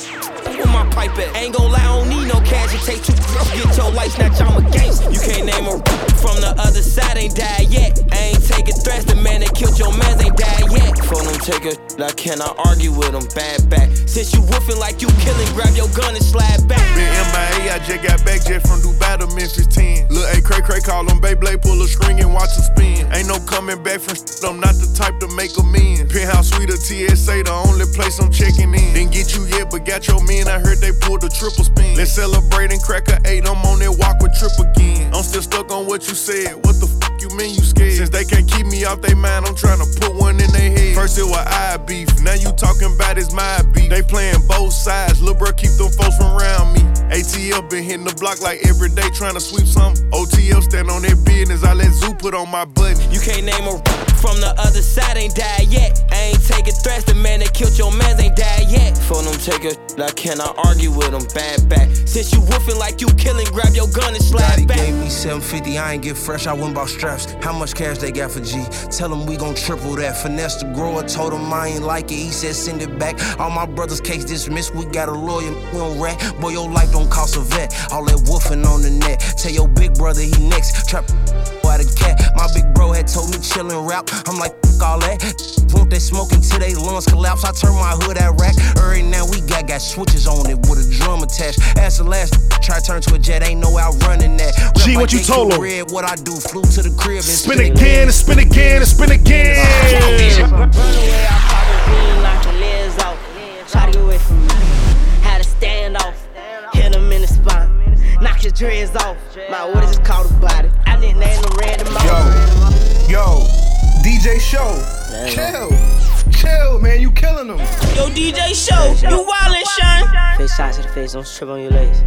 Where my pipe at? Ain't gon' lie, I don't need no cash. It take two girls, get your life snatch, I'm a gangster. You can't name a from the other side, ain't died yet. I ain't taking threats, the man that killed your man ain't died yet. For them take a I cannot argue with them, bad back. Since you woofing like you killing, grab your gun and slide back. Been MIA, I just got back jet from Dubai to Memphis 10. Lil' A Cray Cray call him Beyblade, pull a string and watch him spin. Ain't no coming back from I'm not the type to make amends. Penthouse suite of TSA, the only place I'm checking in. Didn't get you yet, but got your men. I heard they pulled a triple spin. Let's celebrate and crack a eight, I'm on that walk with trip again. I'm still stuck on what you said. What the fuck you mean you scared? Since they can't keep me off they mind, I'm trying to put one in their head. First it was I beef, now you talking about it's my beef. They playing both sides, lil' bro keep them folks from around me. ATL been hitting the block like every day trying to sweep some. OTL stand on their business, I let Zoo put on my button. You can't name a from the other side, ain't died yet. I ain't taking threats, the man that killed your man ain't died yet. For them take a I cannot argue with them, bad back. Since you woofing like you killing, grab your gun and slide Daddy back. gave me 750, I ain't get fresh, I went bought straps. How much cash they got for G? Tell them we gon' triple that. Finesse the grower, told him I ain't like it, he said send it back. All my brothers' case dismissed, we got a lawyer, we don't rat. Boy, your life don't cost a vet. All that woofing on the net. Tell your big brother he next. Trap by the cat. My big bro had told me chillin' rap. I'm like, fuck all that. Want they smoke until they lungs collapse. I turn my hood at rack. Right now we got got switches on it with a drum attached. As the last try to turn to a jet, ain't no outrunning that. Rep G, what you told do 'em? Red, what I do, flew to the crib and Spin again and spin again and spin again. Run away, I pop a bean, knock your legs off. Try to get away from me. Had to stand off, hit him in the spine. Knock his dreads off. My what is this called a body? I didn't name them random Yo, yo, DJ Show, chill, chill, man, you killing them. Yo, DJ Show, you wildin', Shine. Face shots to the face, don't trip on your legs.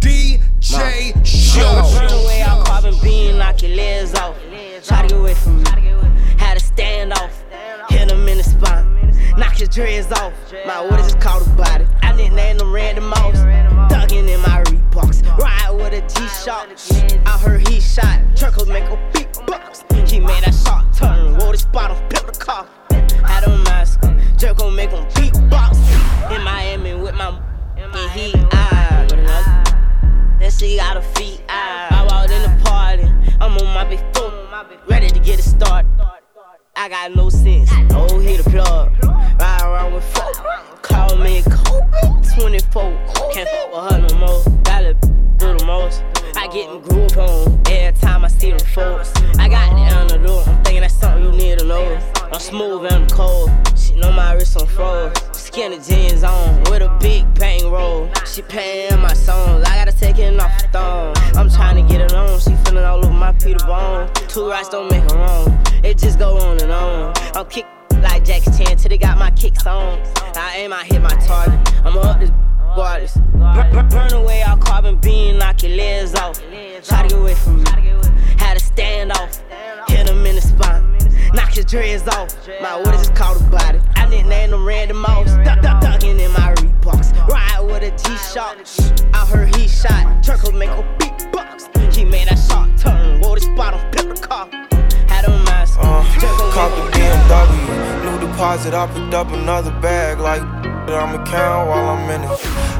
DJ Show. Run away, I'm carbon bean, knock your legs off. Try to get away from me. Had to stand off, hit him in the spine. Knock his dreads off. My what is this called a body? I didn't name them random mouse. Thuggin' in my Reeboks. Ride with a G-Shock. I heard he shot. Truckle make a beatbox. He made that shot turn. Wore the spot on, pimp the car. Had a mask. Jerk gon' make him beatbox. In Miami with my and he ah. Then she got her feet out. I walked in the party. I'm on my big foot, ready to get it started. I got no sense. Oh, hit the plug. Ride around with four. Call me cold. 24. Can't fuck with her no more. Gotta do the most. I get them groove on every time I see them folks. I got the underdog. I'm thinking that's something you need to know. I'm smooth and I'm cold. She know my wrist on froze. Skinny jeans on with a big bang roll. She paying my songs. I gotta take it off the thong. I'm trying to get it on. She feeling all over my Peter Bone. Two rights don't make a wrong. It just go on and on. I'm kick like Jackie Chan till they got my kicks on. I aim, I hit my target. I'm up this waters. Burn, burn, away all carbon bean, knock your legs off. Try to get away from me. Had to stand off, hit him in the spine. Knock his dreads off. My what is called a body? I didn't name them random mouse. Duck, duck, ducking in my Reeboks. Ride with a G-Shock. I heard he shot. Truckle make a big beatbox. He made that shot turn. Wore the spot on, pimp the car. Had a mask. Uh, caught the him BMW, new deposit. I picked up another bag like that I'ma count while I'm in it.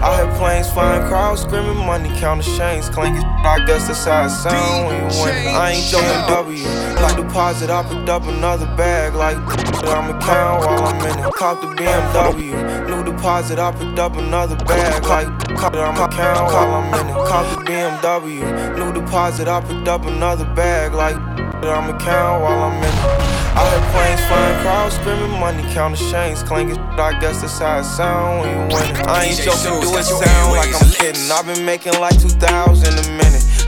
I hear planes flying, crowds screaming, money counting chains clinking. I guess that's how it sound when you win. I ain't joking W. New deposit. I picked up another bag like that I'ma count while I'm in it. Caught the BMW, new deposit. I picked up another bag like that I'ma count while I'm in it. Caught the BMW, new deposit. I picked up another bag like that I'ma count while I'm in it. I heard planes flying, crowds screaming, money counting chains, clanking. I guess that's how it sound when you winning. I ain't joking, do it sound like I'm kidding. I've been making like 2,000 a minute.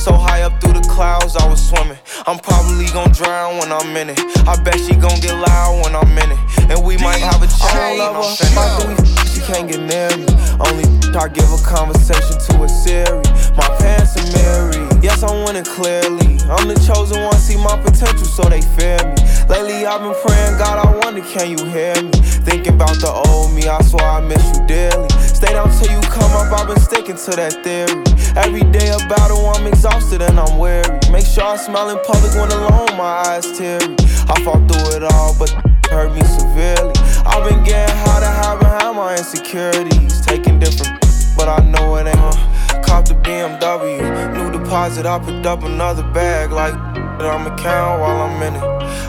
So high up through the clouds, I was swimming. I'm probably gon' drown when I'm in it. I bet she gon' get loud when I'm in it. And we might have a child. I love her. After we f- she can't get near me. Only I give a conversation to a Siri. My pants are mirrored. Yes, I'm winning clearly. I'm the chosen one, see my potential, so they fear me. Lately, I've been praying, God, I wonder, can you hear me? Thinking about the old me, I swear I miss you dearly. Stay down till you come up, I've been sticking to that theory. Every day a battle, I'm exhausted and I'm weary. Make sure I smile in public when alone, my eyes teary. I fought through it all, but hurt me severely. I've been getting high to hide behind my insecurities. Taking different, but I know it ain't. Cop the BMW, new deposit, I picked up another bag like I'ma count while I'm in it.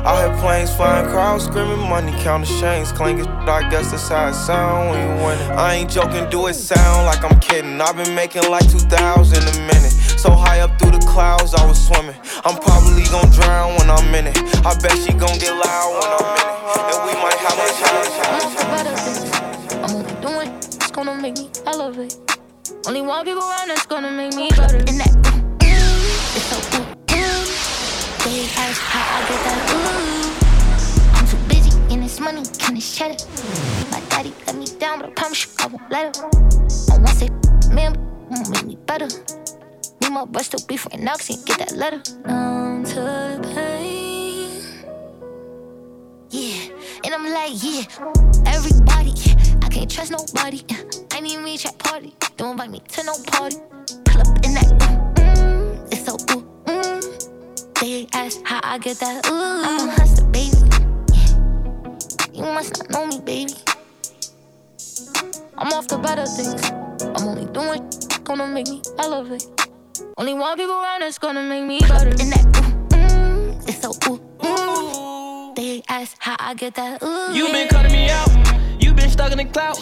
I hear planes flying, crowds screaming, money counting chains, clanking. I guess that's how it sound when you win it. I ain't joking, do it sound like I'm kidding. I've been making like 2,000 a minute. So high up through the clouds, I was swimming. I'm probably gonna drown when I'm in it. I bet she gonna get loud when I'm in it. And we might have a challenge. I'm only doing it. it's gonna make me elevate. Only one people around that's gonna make me better. And that ooh, ooh, it's so ooh, ooh. They ask how I get that ooh. I'm too busy in this money, can this cheddar. My daddy let me down, but I promise you I won't let her. I won't say man, won't make me better. Need my breast to be for now, cause get that letter. Numb to the pain. Yeah, and I'm like, yeah, everybody. I can't trust nobody. I need me chat party. Don't invite me to no party. Pull up in that, mm, mm, it's so ooh, mm. They ask how I get that, ooh. I'm a hustler, baby. You must not know me, baby. I'm off the better things. I'm only doing gonna make me elevate. Only one people around that's gonna make me better. In that, ooh, mm, it's so ooh, ooh. They ask how I get that, ooh. You been cutting me out. You been stuck in the cloud.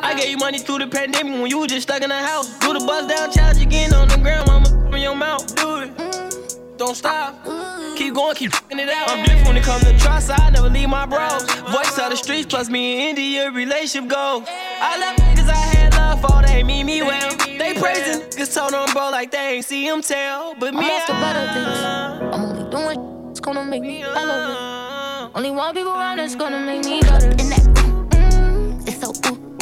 I gave you money through the pandemic when you was just stuck in the house. Do the bust down challenge again on the ground, mama. In your mouth, do it. Mm. Don't stop. Keep going, keep f***ing it out. I'm different when it comes to trust. I never leave my bros. Voice of the streets, plus me and India relationship goals. I love niggas I had love for, they mean me well. They praising niggas told on bro like they ain't see him tell. But me, I'm off the better things. I'm only doing it's gonna make me elevate. Only one people around that's gonna make me better. In that, mm, it's so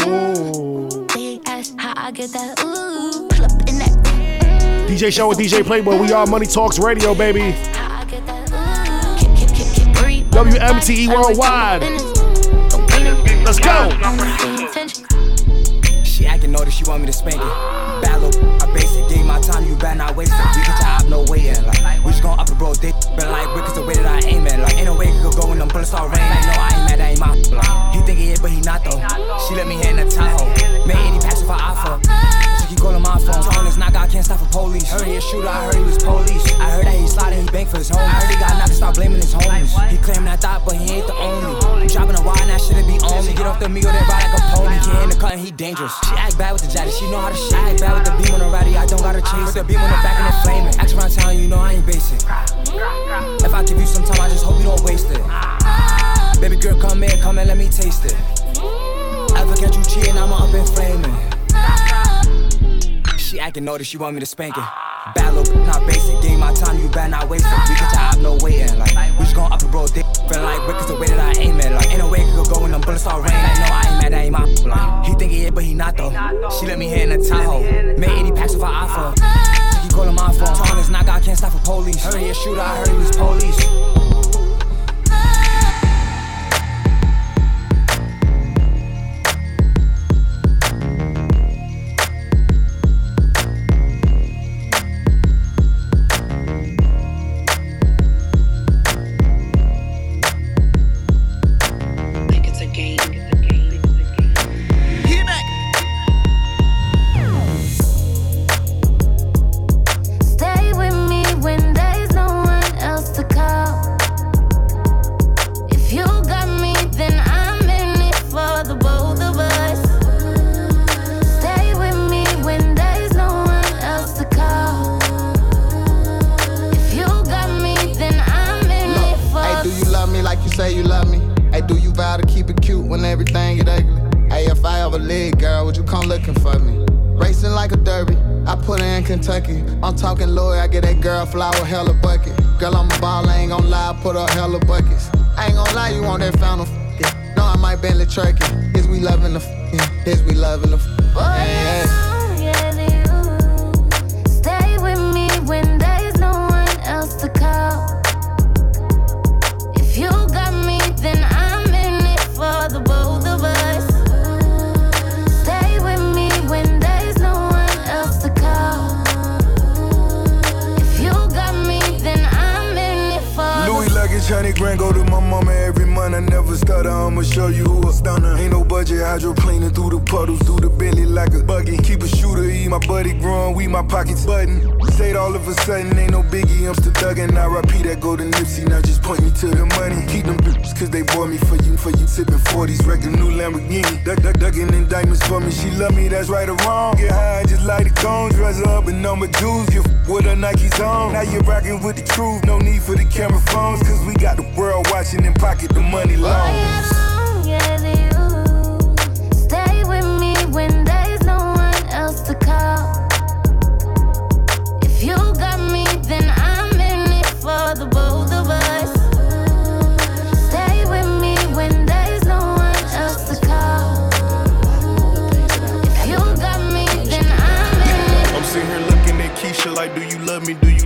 ooh, ooh. They ask how I get that, ooh. Pull in that, DJ Show with DJ Playboy. We are Money Talks Radio, baby. WMTE E Worldwide. Let's go. She acting naughty, she want me to spank it. Bad little, I basic, gave my time, you better not waste it. Get no waiting. Like, we just gon' up the bro, dick. Been like, because the way that I aim it. Like, ain't no way it could go when them bullets start raining. Like, no, I ain't mad, that ain't my. Like, he think he is, but he not though. She let me hit in the Tahoe. Made any pass I offer. She keep calling my phone. Telling this knock, I can't stop for police. Heard he a shooter, I heard he was police. I heard that he slotted his bank for his home. I heard he got knocked, stop blaming his homies. He claimed I thought, but he ain't the only. I'm dropping a wide, and that shouldn't be on me. Get off the Migo, they ride like a pony. Kid in the cut, and he dangerous. She act bad with the jacket, she know how to shit. Act bad with the beam on the ratty, I don't gotta chase. With the beam on the back and the flaming. Around town, you know I ain't basic. If I give you some time, I just hope you don't waste it. Baby girl, come here, come and let me taste it. Ever catch you cheating, I'ma up and flaming. She acting naughty, she want me to spank it. Bad little, not basic. Give my time, you better not waste it. We get your op, no waiting. Like, we just gon' up the bro, dick. Feel like is the way that I aim it. Like, ain't no way it could go when them bullets start raining. Like, no, I ain't mad, that ain't my. Like, he think he is, but he not though. She let me hit in the Tahoe. Made any packs if I offer. Calling my phone. Telling this knock, I can't stop for police. Heard he a shooter, I heard he was police. Looking for me? Racing like a derby. I put her in Kentucky. I'm talking Lloyd, I get that girl flower hella bucket. Girl, I'm a ball, I ain't gon' lie, I put her hella buckets. I ain't gon' lie, you want that fountain f- No, I might Bentley Turkey. Is we loving the f- Is we loving the f- I grand, go to my mama every month. I never stutter, I'ma show you who Ain't no budget, hydroplaning through the puddles, through the belly like a buggy. Keep a shooter, eat my buddy growing, we my pockets button. State all of a sudden, ain't no biggie, I'm still thuggin'. I repeat that go to Nipsey, now just point me to the money. Keep them bitches, cause they bought me for you, for you sippin' 40s, wreck a new Lamborghini. Duck, duck, duckin' indictments for me, she love me, that's right or wrong. Get high, just like the cone, dress up in number jewels, get f- with a Nikes on. Now you're rockin' with the truth, no need for the camera phones, cause we got the world watching and pocket the money long. Get you. Stay with me when there's no one else to call. If you got me, then I'm in it for the both of us. Stay with me when there's no one else to call. If you got me, then I'm in it. I'm sitting here looking at Keisha like, Do you love me? do you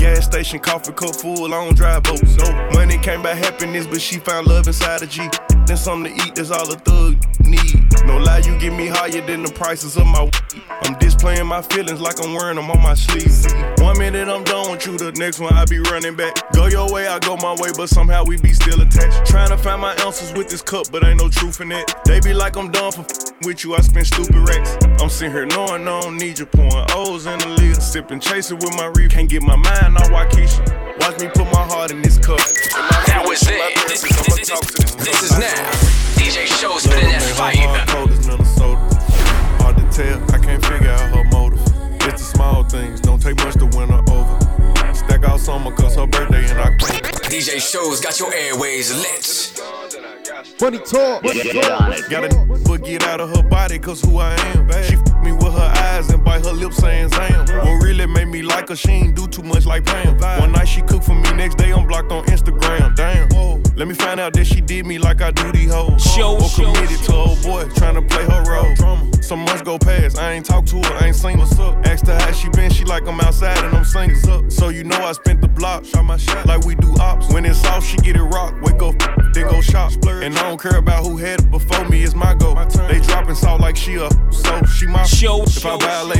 Gas station, coffee cup full, I don't drive boats. No money came by happiness, but she found love inside a G. Then something to eat, that's all a thug need. No lie, you get me higher than the prices of my weed. I'm displaying my feelings like I'm wearing them on my sleeve. One minute I'm done with you, the next one I be running back. Go your way, I go my way, but somehow we be still attached. Trying to find my answers with this cup, but ain't no truth in it. They be like I'm done for with you, I spend stupid racks. I'm sitting here knowing I don't need you, pouring O's in the lid, sipping, chasing with my reef. Can't get my mind on Waukesha. Watch me put my heart in this cup. That was it. This, this, this, this is now. DJ Show spinning that fire. Cold as Minnesota. Hard to tell, I can't figure out her motive. It's the small things, don't take much to win her over. Stack out summer cause her birthday in October. DJ Show's got your airways lit. Money talk. Got a but get out of her body cause who I am. She f me with her eyes and bite her lips saying Zam. What really made me like her, she ain't do too much like Pam. One night she cooked for me, next day I'm blocked on Instagram. Damn. Let me find out that she did me like I do these hoes. Show, or show, committed to old boy, trying to play her role. Some months go past, I ain't talked to her, I ain't seen what's up. Asked her how she been, she like I'm outside and I'm singing up. So you know I spent the block, shot my shot like we do ops. When it's off, she get it rock, wake up, then go shop. And I don't care about who had it before me, it's my go. They dropping salt like she up, so she my show. If I violate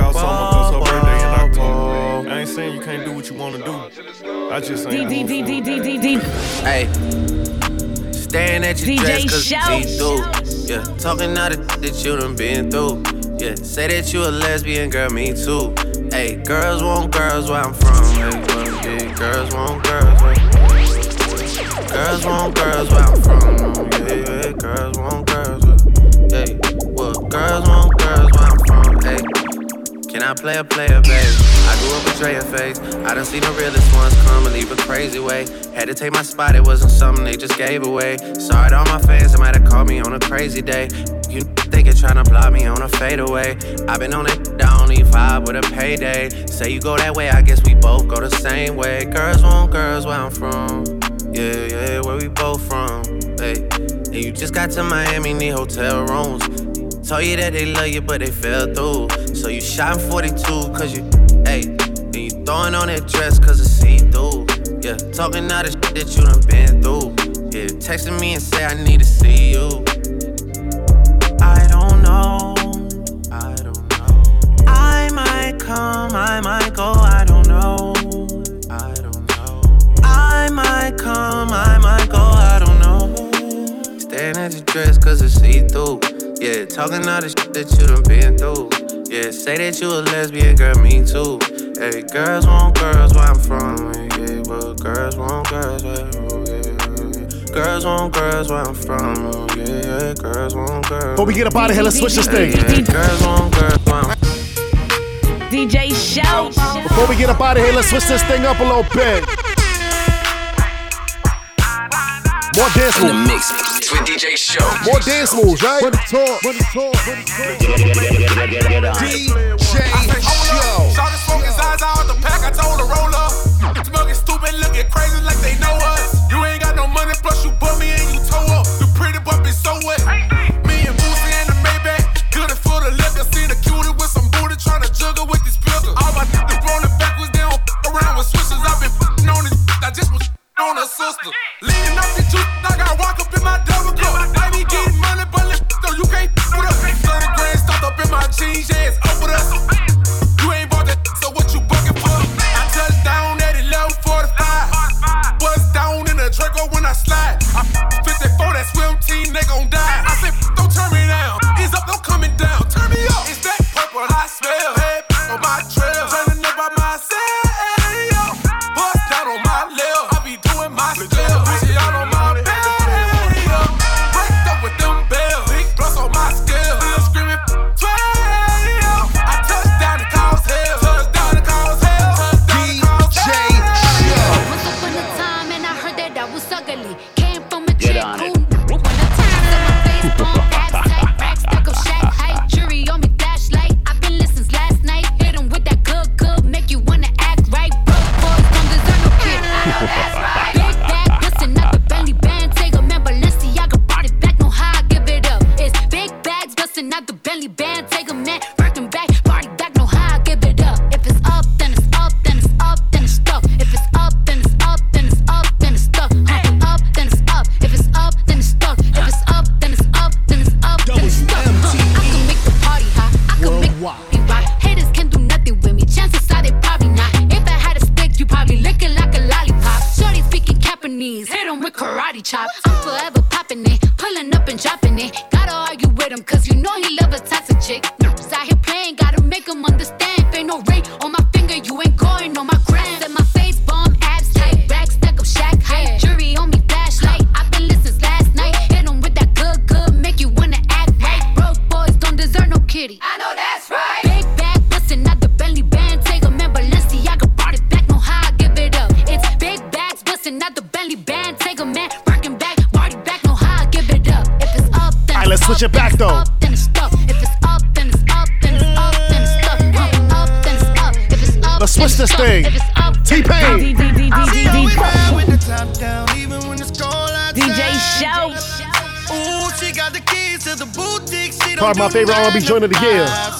over. Stack out summer cause her birthday in October. I ain't saying you can't do what you wanna do. I just ain't. Hey, staring at your DJ dress cause Shout. you see through. Yeah, talking all the that you done been through. Yeah, say that you a lesbian, girl, me too. Hey, girls want girls where I'm from. Hey, yeah, girls want girls where Girls want girls where I'm from. Yeah, yeah, girls want girls where Hey, well, girls want can I play a player, babe? I grew up with Drea face. I done seen the realest ones come and leave a crazy way. Had to take my spot, it wasn't something they just gave away. Sorry to all my fans, they might have called me on a crazy day. You thinking tryna block me on a fadeaway. i been on it, I only vibe with a payday. Say you go that way, I guess we both go the same way. Girls want girls where I'm from. Yeah, yeah, where we both from. Hey, and you just got to Miami, need hotel rooms. Told you that they love you, but they fell through. So you shot 42, cause you, hey, then you throwing on that dress, cause it's see through. Yeah, talking all the shit that you done been through. Yeah, texting me and say I need to see you. I don't know. I don't know. I might come, I might go, I don't know. I don't know. I might come, I might go, I don't know. Staring at your dress cause it's see through. Yeah, talking all the shit that you done been through. Yeah, say that you a lesbian, girl, me too. Hey, girls want girls where I'm from. Yeah, but girls want girls where I'm from. Girls want girls where I'm from. Oh, yeah, yeah, girls want girls. But we get up out of here, let's switch this thing. Girls want girls where I'm from. DJ Shout. Before we get up out of here, let's switch this thing up a little bit. More dance moves. In the mix with DJ Show. More dance moves, right? Money talk, money talk, money talk. DJ Show. Shot smoke his eyes out the pack. I told her roll up. Smoking stupid, looking crazy like they know us. favorite R&B joint of the year.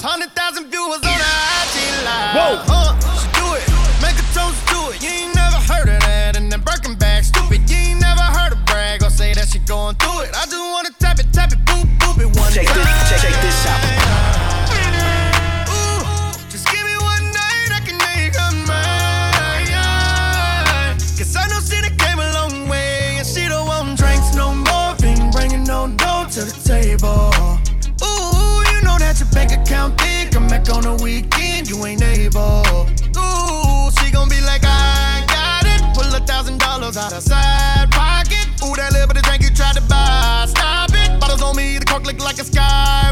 like a sky.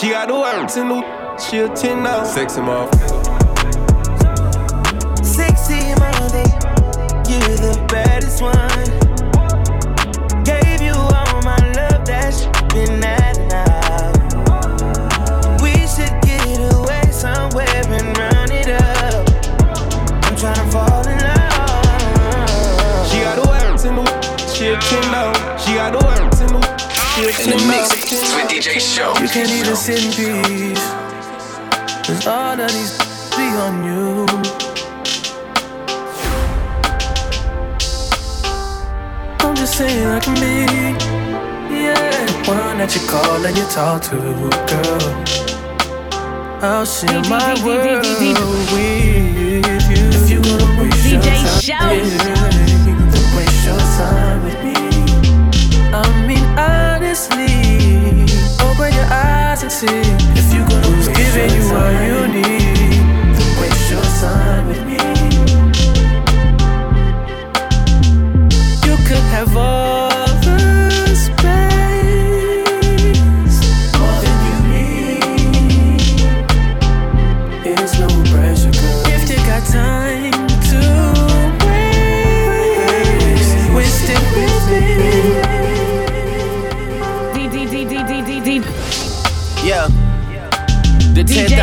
She got the words in the she a 10 now. Sexy mom. Can't even sit in peace. Cause all of these be on you. I'm just saying I can be, yeah, one that you call and you talk to, girl. I'll share my world with you. If you waste your DJ time, if you gonna who's giving you what you need.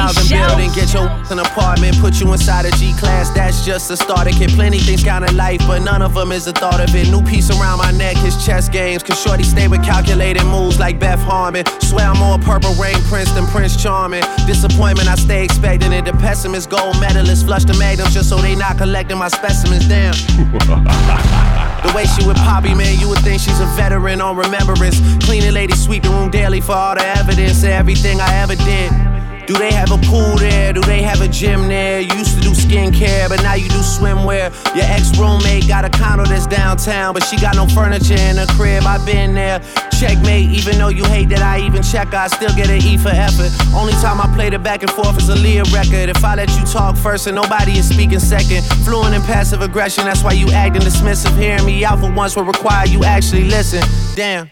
The DJ 10,000 Shout. building, get your an apartment, put you inside a G class. That's just a starter. Kid, plenty things count in life, but none of them is a thought of it. New piece around my neck, his chess games. Cause Shorty stay with calculated moves like Beth Harmon. Swear I'm more purple rain prince than Prince Charming. Disappointment, I stay expecting it. The pessimist, gold medalist, flush the magnums just so they not collecting my specimens. Damn. The way she with Poppy, man, you would think she's a veteran on remembrance. Cleaning lady, sweep the room daily for all the evidence of everything I ever did. Do they have a pool there? Do they have a gym there? You used to do skincare, but now you do swimwear. Your ex roommate got a condo that's downtown, but she got no furniture in her crib. I've been there. Checkmate, even though you hate that I even check, I still get an E for effort. Only time I played it back and forth is a Leah record. If I let you talk first and nobody is speaking second, fluent in passive aggression, that's why you acting dismissive. Hearing me out for once will require you actually listen. Damn.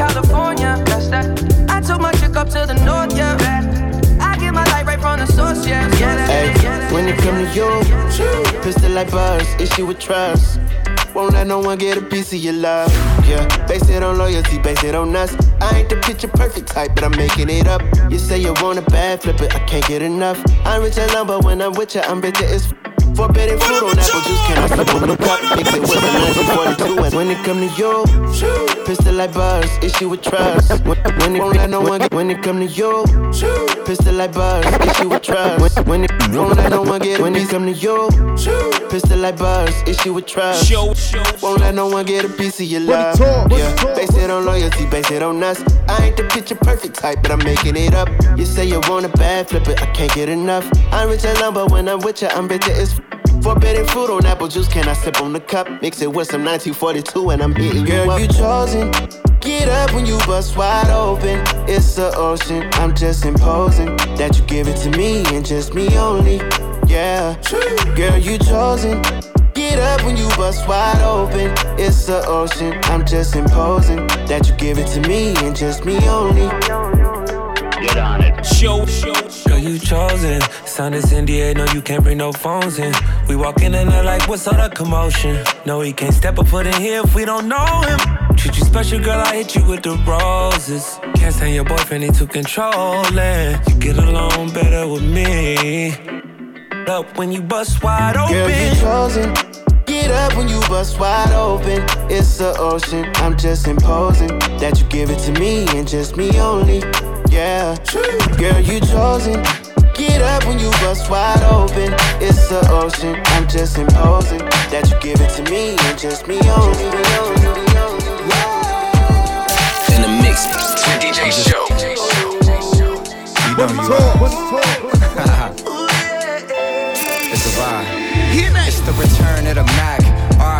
California. That's that. I took my chick up to the north, yeah. I get my light right from the source, yeah. Yeah, that, Ay, yeah, that. when it come to you, pistol like buzz, issue with trust. Won't let no one get a piece of your love. Yeah, base it on loyalty, base it on us. I ain't the picture perfect type, but I'm making it up. You say you want a bad flip it, I can't get enough. I'm rich alone, but when I'm with you, I'm bitter as f- Forbidden fruit on apple juice, can I slip on the cup? Mix it with a 1942. And when it come to you, pistol like buzz, issue with trust. When, when it won't let no one get, when it come to you, pistol like buzz, issue with trust. When, when it won't let no one get, when it come to you, pistol like buzz, issue with trust. Won't let no one get a piece of your love. Yeah, base it on loyalty, base it on us. I ain't the picture perfect type, but I'm making it up. You say you want a bad flip but I can't get enough. I'm rich alone, but when I'm with you, I'm bitter as f- Forbidden fruit on apple juice, can I sip on the cup? Mix it with some 1942 and I'm hitting you Girl, up. you chosen. Get up when you bust wide open. It's the ocean. I'm just imposing that you give it to me and just me only. Yeah, true. girl, you chosen. Get up when you bust wide open. It's the ocean. I'm just imposing that you give it to me and just me only. Get on it. Show, show, Girl, you chosen. Sign this NDA, no, you can't bring no phones in. We walk in and they're like, what's all the commotion? No, he can't step a foot in here if we don't know him. Treat you special, girl, I hit you with the roses. Can't stand your boyfriend, he too controlling. You get along better with me. Up when you bust wide open. Girl, you chosen. Get up when you bust wide open. It's the ocean. I'm just imposing that you give it to me and just me only. Yeah, girl, you chosen. Get up when you bust wide open. It's the ocean. I'm just imposing that you give it to me and just me only. In the mix DJ Show. You know you the return of the Mac.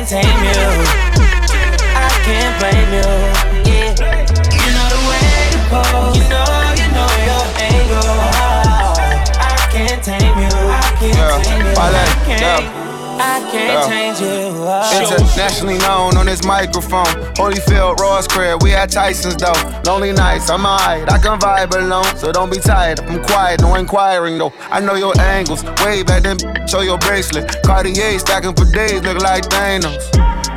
Can't tame you. I can't blame you. Yeah, you know the way to pose. You know, you know your angle. I can't tame you. I can't tame you. I can't. I can't change. Oh. Internationally known on this microphone. Holyfield, Ross Crab, we at Tyson's though. Lonely nights, I'm alright, I can vibe alone. So don't be tired, I'm quiet, no inquiring though. I know your angles, way back then, show your bracelet. Cartier stacking for days, look like Thanos.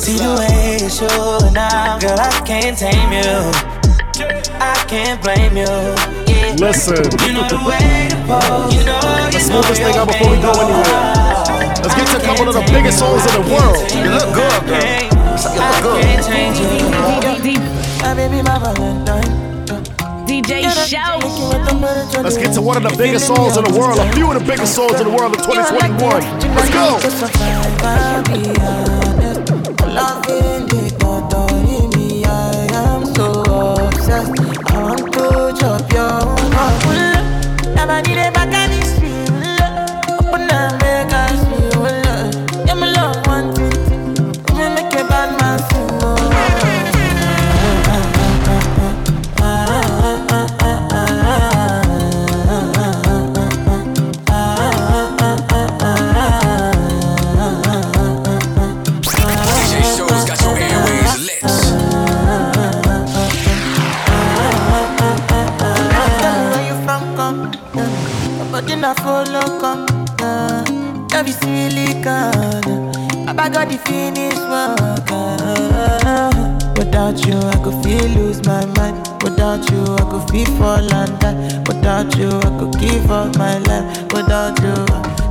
See the way you show now, girl. I can't tame you. I can't blame you. Yeah. Listen. You know the way to pose. You know, you Let's know move this thing out before we go anywhere. Let's get to a couple of the biggest songs in the world. You look good, girl. You look good. can't change you. My baby, my Valentine. DJ Show. Let's get to one of the biggest songs in the world. A few of the biggest songs in the world of 2021. Let's go. Loving the Really silicone. I got the finish work. Without you, I could feel lose my mind. Without you, I could feel fall under. Without you, I could give up my life. Without you,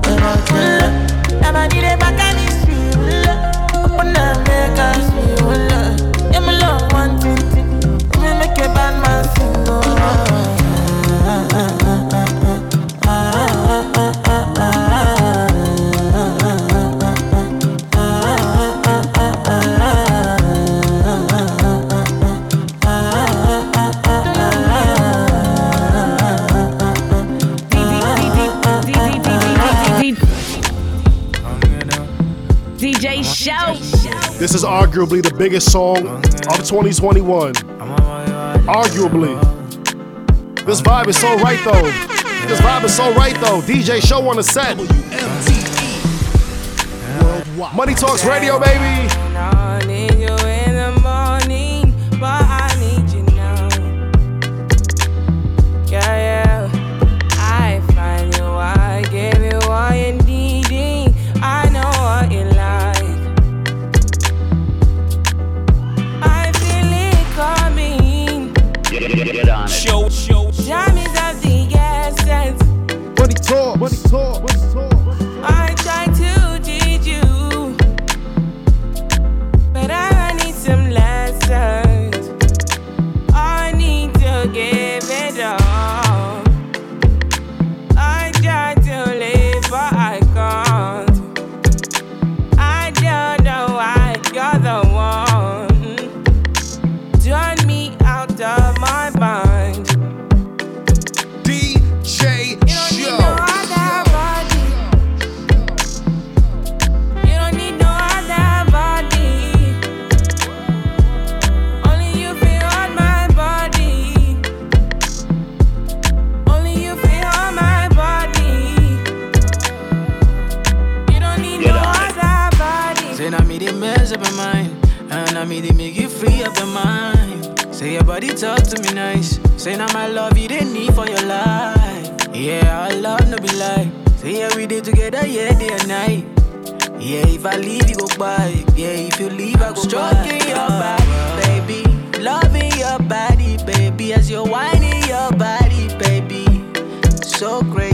without you. I'm a need a back and it's real. Open up, make us real. I'm a love one, two, three. I'm a make a bad man sing. show. This is arguably the biggest song of 2021. Arguably. This vibe is so right though. This vibe is so right though. DJ show on the set. Money Talks Radio, baby. tour. Shorty talk to me nice. Say now my love you didn't need for your life. Yeah, I love no be lie. Say yeah, we did together, yeah, day and night. Yeah, if I leave, you go by. Yeah, if you leave, I go Stroking your body, baby. Loving your body, baby. As you're whining your body, baby. So crazy.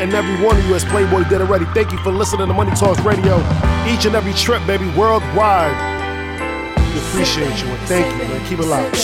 and every one of you, as Playboy did already. Thank you for listening to Money Talks Radio. Each and every trip, baby, worldwide. We appreciate you and thank you, man. Keep it locked.